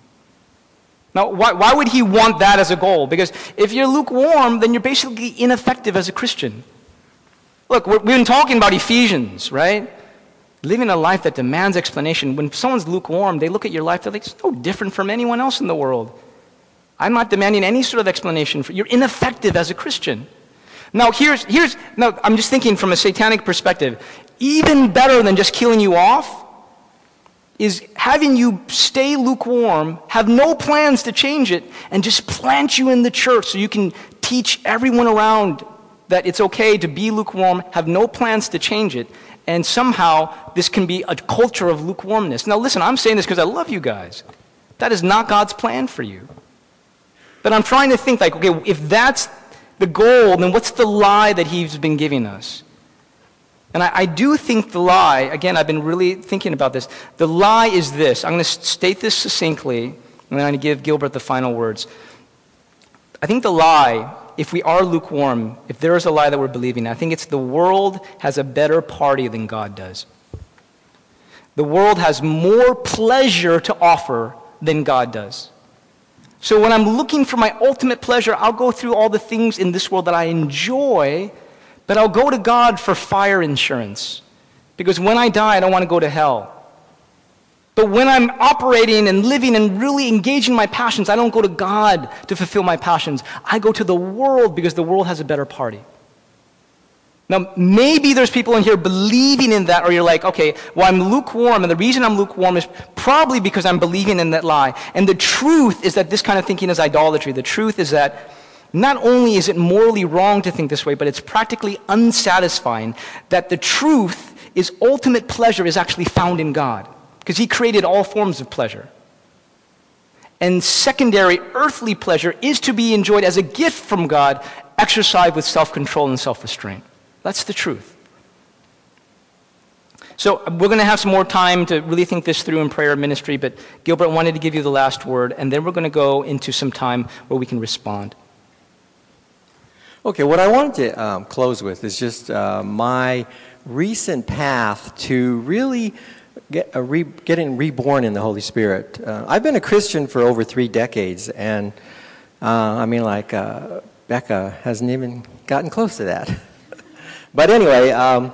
Now, why, why would he want that as a goal? Because if you're lukewarm, then you're basically ineffective as a Christian. Look, we've been talking about Ephesians, right? Living a life that demands explanation. When someone's lukewarm, they look at your life, they're like, it's no different from anyone else in the world. I'm not demanding any sort of explanation for you're ineffective as a Christian. Now here's here's now I'm just thinking from a satanic perspective. Even better than just killing you off is having you stay lukewarm, have no plans to change it, and just plant you in the church so you can teach everyone around that it's okay to be lukewarm, have no plans to change it, and somehow this can be a culture of lukewarmness. Now, listen, I'm saying this because I love you guys. That is not God's plan for you. But I'm trying to think, like, okay, if that's the goal, then what's the lie that He's been giving us? And I, I do think the lie, again, I've been really thinking about this. The lie is this. I'm going to state this succinctly, and then I'm going to give Gilbert the final words. I think the lie if we are lukewarm, if there is a lie that we're believing, I think it's the world has a better party than God does. The world has more pleasure to offer than God does. So when I'm looking for my ultimate pleasure, I'll go through all the things in this world that I enjoy, but I'll go to God for fire insurance. Because when I die, I don't want to go to hell. But when I'm operating and living and really engaging my passions, I don't go to God to fulfill my passions. I go to the world because the world has a better party. Now, maybe there's people in here believing in that, or you're like, okay, well, I'm lukewarm, and the reason I'm lukewarm is probably because I'm believing in that lie. And the truth is that this kind of thinking is idolatry. The truth is that not only is it morally wrong to think this way, but it's practically unsatisfying that the truth is ultimate pleasure is actually found in God, because He created all forms of pleasure. And secondary earthly pleasure is to be enjoyed as a gift from God, exercised with self control and self restraint. That's the truth. So we're going to have some more time to really think this through in prayer ministry, but Gilbert wanted to give you the last word, and then we're going to go into some time where we can respond. Okay, what I wanted to um, close with is just uh, my recent path to really get, re- getting reborn in the Holy Spirit. Uh, I've been a Christian for over three decades, and uh, I mean, like, uh, Becca hasn't even gotten close to that. but anyway, um,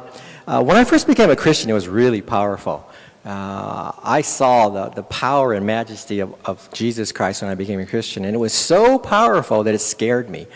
uh, when I first became a Christian, it was really powerful. Uh, I saw the, the power and majesty of, of Jesus Christ when I became a Christian, and it was so powerful that it scared me.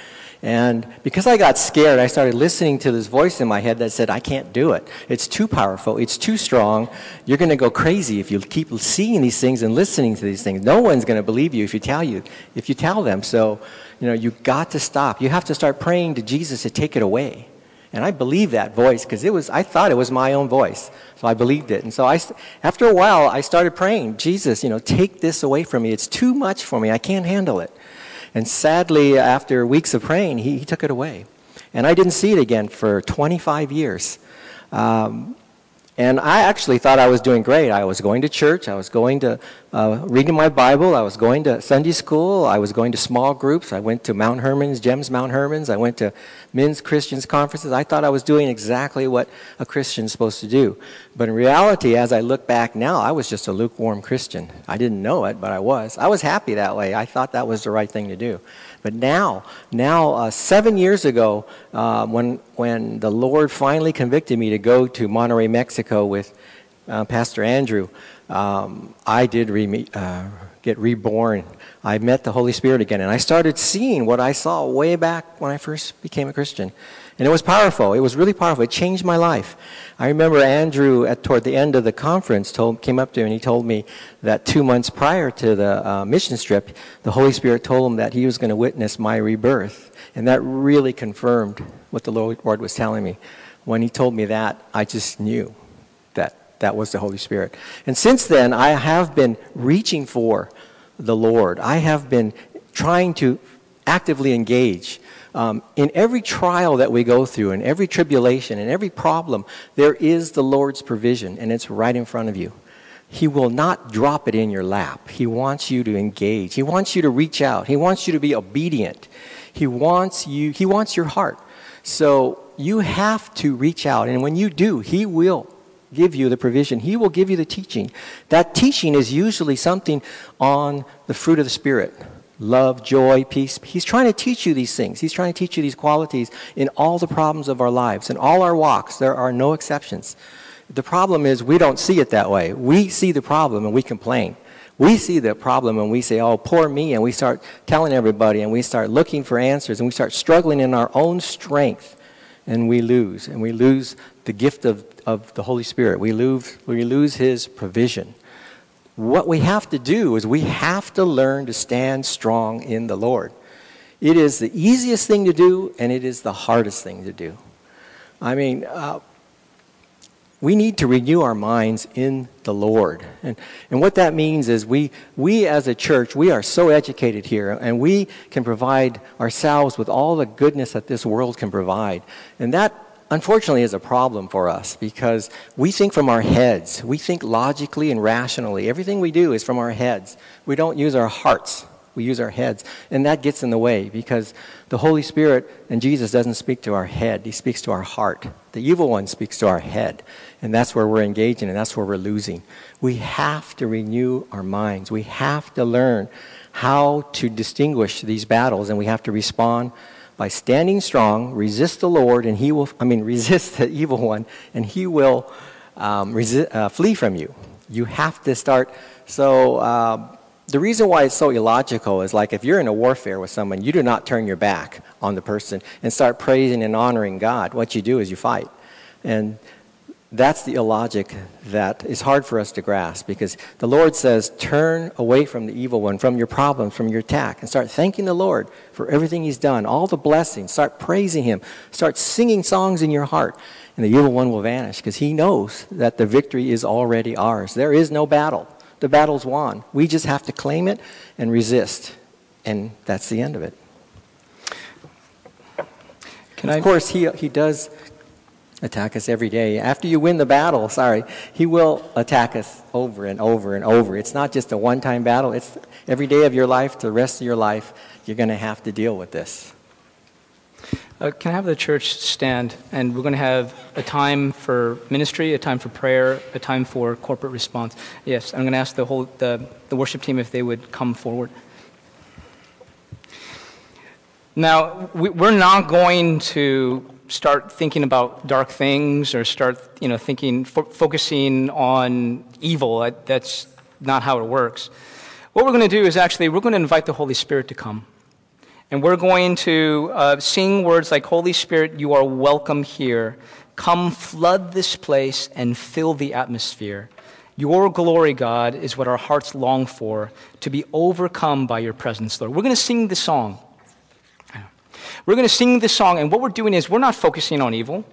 And because I got scared, I started listening to this voice in my head that said, I can't do it. It's too powerful. It's too strong. You're going to go crazy if you keep seeing these things and listening to these things. No one's going to believe you if you tell you, if you tell them. So, you know, you got to stop. You have to start praying to Jesus to take it away. And I believed that voice because it was, I thought it was my own voice. So I believed it. And so I, after a while, I started praying, Jesus, you know, take this away from me. It's too much for me. I can't handle it. And sadly, after weeks of praying, he, he took it away. And I didn't see it again for 25 years. Um, and I actually thought I was doing great. I was going to church, I was going to uh, reading my Bible, I was going to Sunday school, I was going to small groups, I went to Mount Hermon's, Gems Mount Hermon's, I went to men's Christians conferences. I thought I was doing exactly what a Christian's supposed to do. But in reality, as I look back now, I was just a lukewarm Christian. I didn't know it, but I was. I was happy that way. I thought that was the right thing to do. But now, now, uh, seven years ago, uh, when, when the Lord finally convicted me to go to Monterrey, Mexico with uh, Pastor Andrew, um, I did re- uh, get reborn. I met the Holy Spirit again, and I started seeing what I saw way back when I first became a Christian. And it was powerful. It was really powerful. It changed my life. I remember Andrew, at, toward the end of the conference, told, came up to me and he told me that two months prior to the uh, mission trip, the Holy Spirit told him that he was going to witness my rebirth. And that really confirmed what the Lord was telling me. When he told me that, I just knew that that was the Holy Spirit. And since then, I have been reaching for the Lord. I have been trying to actively engage um, in every trial that we go through, in every tribulation, in every problem, there is the Lord's provision, and it's right in front of you. He will not drop it in your lap. He wants you to engage. He wants you to reach out. He wants you to be obedient. He wants you, he wants your heart. So you have to reach out. And when you do, he will give you the provision. He will give you the teaching. That teaching is usually something on the fruit of the Spirit love, joy, peace. He's trying to teach you these things. He's trying to teach you these qualities in all the problems of our lives. In all our walks, there are no exceptions. The problem is we don't see it that way. We see the problem and we complain. We see the problem and we say, oh, poor me, and we start telling everybody and we start looking for answers and we start struggling in our own strength and we lose. And we lose the gift of, of the Holy Spirit. We lose, we lose His provision what we have to do is we have to learn to stand strong in the Lord. It is the easiest thing to do, and it is the hardest thing to do. I mean, uh, we need to renew our minds in the Lord. And, and what that means is we, we as a church, we are so educated here, and we can provide ourselves with all the goodness that this world can provide. And that unfortunately is a problem for us because we think from our heads. We think logically and rationally. Everything we do is from our heads. We don't use our hearts. We use our heads. And that gets in the way because the Holy Spirit and Jesus doesn't speak to our head. He speaks to our heart. The evil one speaks to our head. And that's where we're engaging and that's where we're losing. We have to renew our minds. We have to learn how to distinguish these battles and we have to respond by standing strong, resist the Lord, and he will, I mean, resist the evil one, and he will um, uh, flee from you. You have to start. So, uh, the reason why it's so illogical is like if you're in a warfare with someone, you do not turn your back on the person and start praising and honoring God. What you do is you fight. And That's the illogic that is hard for us to grasp because the Lord says, turn away from the evil one, from your problems, from your attack, and start thanking the Lord for everything He's done, all the blessings. Start praising Him. Start singing songs in your heart, and the evil one will vanish because He knows that the victory is already ours. There is no battle, the battle's won. We just have to claim it and resist, and that's the end of it. Can of I- course, he, he does attack us every day. After you win the battle, sorry, he will attack us over and over and over. It's not just a one time battle, it's every day of your life, the rest of your life, you're going to have to deal with this. Uh, can I have the church stand? And we're going to have a time for ministry, a time for prayer, a time for corporate response. Yes, I'm going to ask the whole the, the worship team if they would come forward. Now, we, we're not going to start thinking about dark things or start, you know, thinking, fo- focusing on evil. That's not how it works. What we're going to do is actually, we're going to invite the Holy Spirit to come. And we're going to uh, sing words like, Holy Spirit, you are welcome here. Come flood this place and fill the atmosphere. Your glory, God, is what our hearts long for, to be overcome by your presence, Lord. We're going to sing this song. We're going to sing this song, and what we're doing is we're not focusing on evil.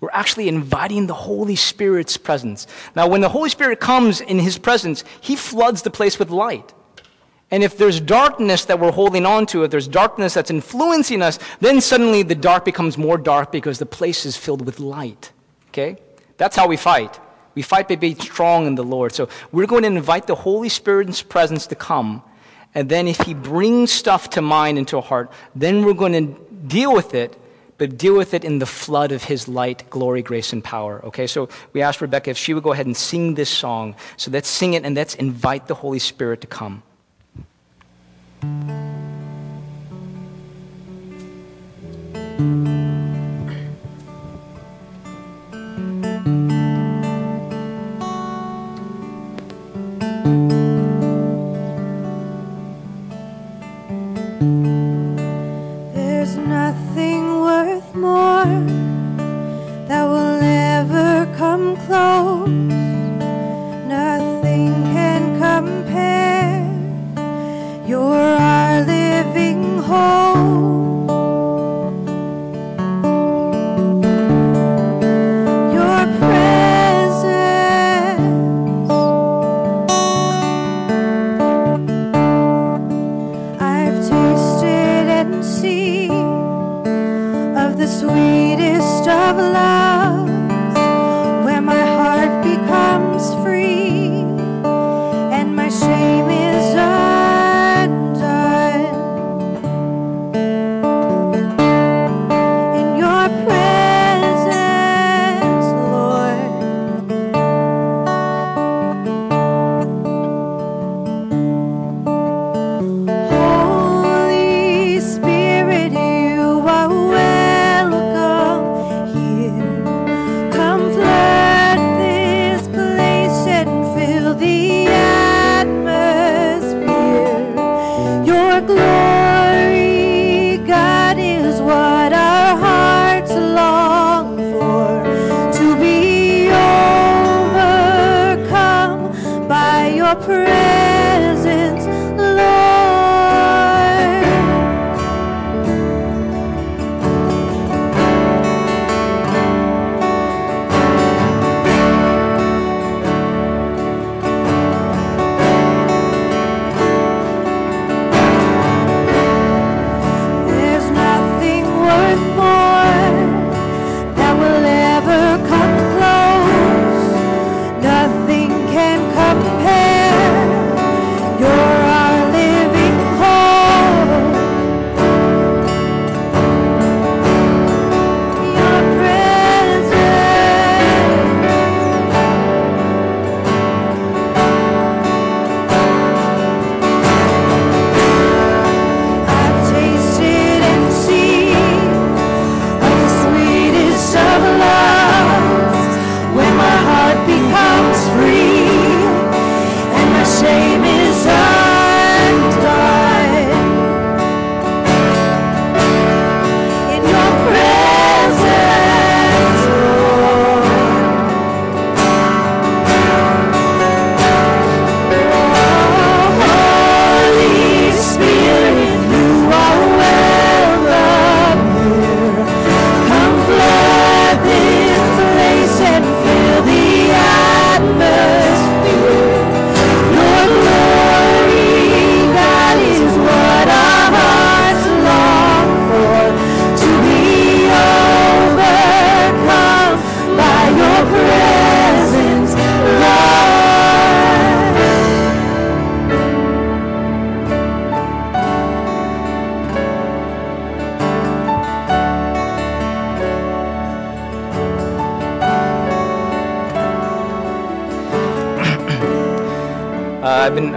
We're actually inviting the Holy Spirit's presence. Now, when the Holy Spirit comes in His presence, He floods the place with light. And if there's darkness that we're holding on to, if there's darkness that's influencing us, then suddenly the dark becomes more dark because the place is filled with light. Okay? That's how we fight. We fight by being strong in the Lord. So we're going to invite the Holy Spirit's presence to come. And then if He brings stuff to mind into a heart, then we're going to deal with it, but deal with it in the flood of His light, glory, grace, and power. Okay? So we asked Rebecca if she would go ahead and sing this song. So let's sing it and let's invite the Holy Spirit to come. More that will ever come close. Nothing can compare. You're our living hope.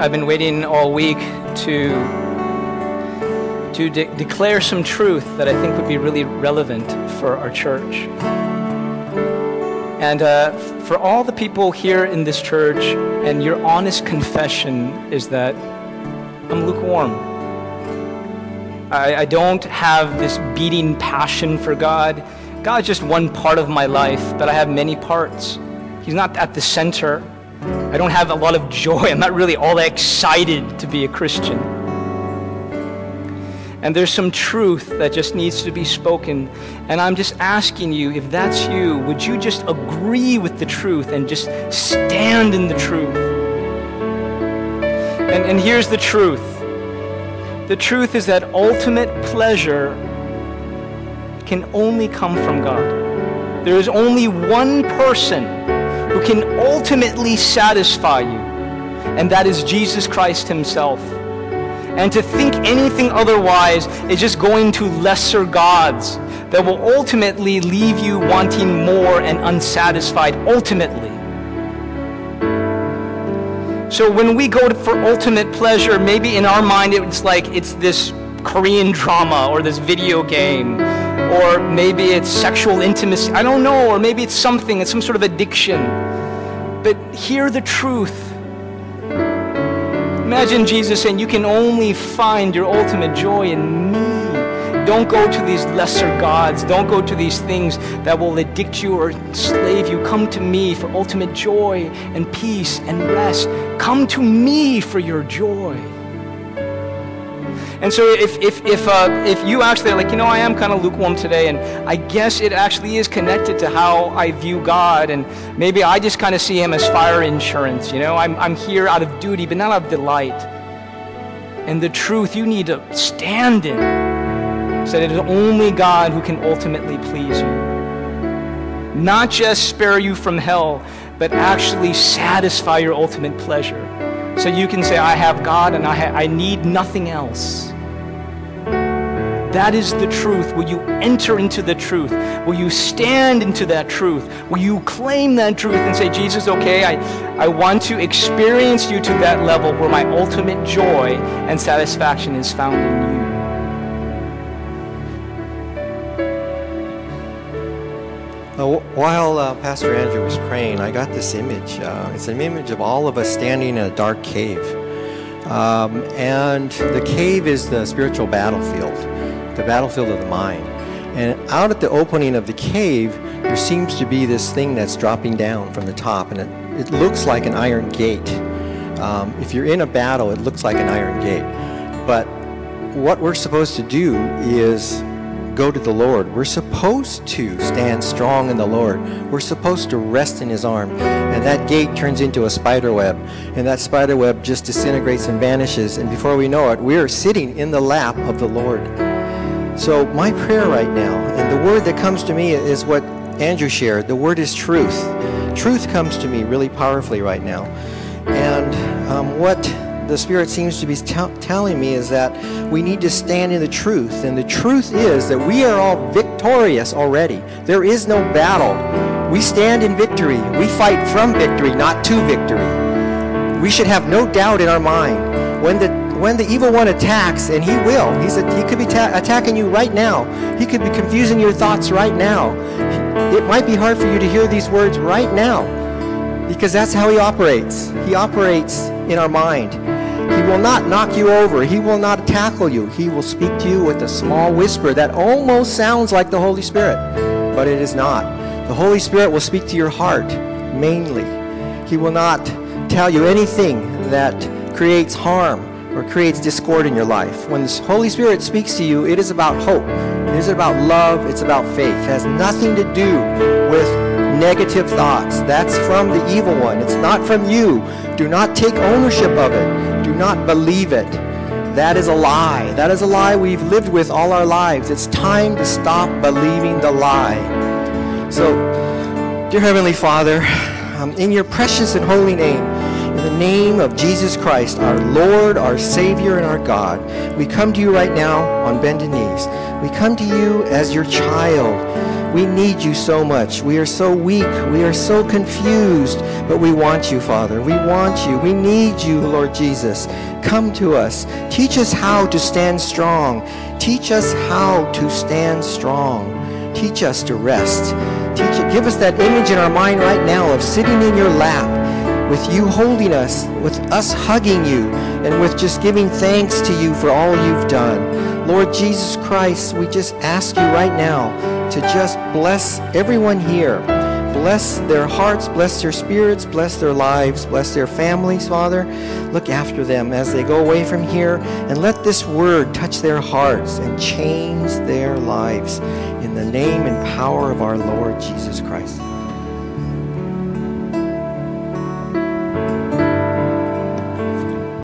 I've been waiting all week to to de- declare some truth that I think would be really relevant for our church. And uh, for all the people here in this church, and your honest confession is that I'm lukewarm. I, I don't have this beating passion for God. God's just one part of my life, but I have many parts. He's not at the center. I don't have a lot of joy. I'm not really all that excited to be a Christian. And there's some truth that just needs to be spoken. And I'm just asking you, if that's you, would you just agree with the truth and just stand in the truth? And, and here's the truth the truth is that ultimate pleasure can only come from God. There is only one person who can ultimately satisfy you, and that is Jesus Christ Himself. And to think anything otherwise is just going to lesser gods that will ultimately leave you wanting more and unsatisfied ultimately. So when we go for ultimate pleasure, maybe in our mind it's like it's this Korean drama or this video game or maybe it's sexual intimacy. I don't know, or maybe it's something, it's some sort of addiction. But hear the truth. Imagine Jesus saying, You can only find your ultimate joy in me. Don't go to these lesser gods. Don't go to these things that will addict you or enslave you. Come to me for ultimate joy and peace and rest. Come to me for your joy. And so if, if, if, uh, if you actually are like, you know, I am kind of lukewarm today, and I guess it actually is connected to how I view God, and maybe I just kind of see him as fire insurance, you know, I'm, I'm here out of duty, but not out of delight. And the truth you need to stand in is that it is only God who can ultimately please you. Not just spare you from hell, but actually satisfy your ultimate pleasure. So you can say, I have God and I, ha- I need nothing else. That is the truth. Will you enter into the truth? Will you stand into that truth? Will you claim that truth and say, Jesus, okay, I, I want to experience you to that level where my ultimate joy and satisfaction is found in you? Uh, while uh, Pastor Andrew was praying, I got this image. Uh, it's an image of all of us standing in a dark cave. Um, and the cave is the spiritual battlefield, the battlefield of the mind. And out at the opening of the cave, there seems to be this thing that's dropping down from the top, and it, it looks like an iron gate. Um, if you're in a battle, it looks like an iron gate. But what we're supposed to do is go to the Lord. We're supposed to stand strong in the Lord. We're supposed to rest in His arm. And that gate turns into a spider web. And that spider web just disintegrates and vanishes. And before we know it, we're sitting in the lap of the Lord. So, my prayer right now, and the word that comes to me is what Andrew shared the word is truth. Truth comes to me really powerfully right now. And um, what the Spirit seems to be t- telling me is that we need to stand in the truth. And the truth is that we are all victorious already. There is no battle. We stand in victory. We fight from victory, not to victory. We should have no doubt in our mind. When the when the evil one attacks, and he will, he's a, he could be ta- attacking you right now. He could be confusing your thoughts right now. It might be hard for you to hear these words right now because that's how he operates. He operates in our mind. He will not knock you over. He will not tackle you. He will speak to you with a small whisper that almost sounds like the Holy Spirit, but it is not. The Holy Spirit will speak to your heart mainly. He will not tell you anything that creates harm or creates discord in your life. When the Holy Spirit speaks to you, it is about hope. It is about love. It's about faith. It has nothing to do with negative thoughts. That's from the evil one. It's not from you. Do not take ownership of it. Do not believe it. That is a lie. That is a lie we've lived with all our lives. It's time to stop believing the lie. So, dear Heavenly Father, um, in your precious and holy name, the name of Jesus Christ, our Lord, our Savior, and our God, we come to you right now on bended knees. We come to you as your child. We need you so much. We are so weak. We are so confused. But we want you, Father. We want you. We need you, Lord Jesus. Come to us. Teach us how to stand strong. Teach us how to stand strong. Teach us to rest. Teach. Give us that image in our mind right now of sitting in your lap with you holding us, with us hugging you, and with just giving thanks to you for all you've done. Lord Jesus Christ, we just ask you right now to just bless everyone here. Bless their hearts, bless their spirits, bless their lives, bless their families, Father. Look after them as they go away from here, and let this word touch their hearts and change their lives. In the name and power of our Lord Jesus Christ.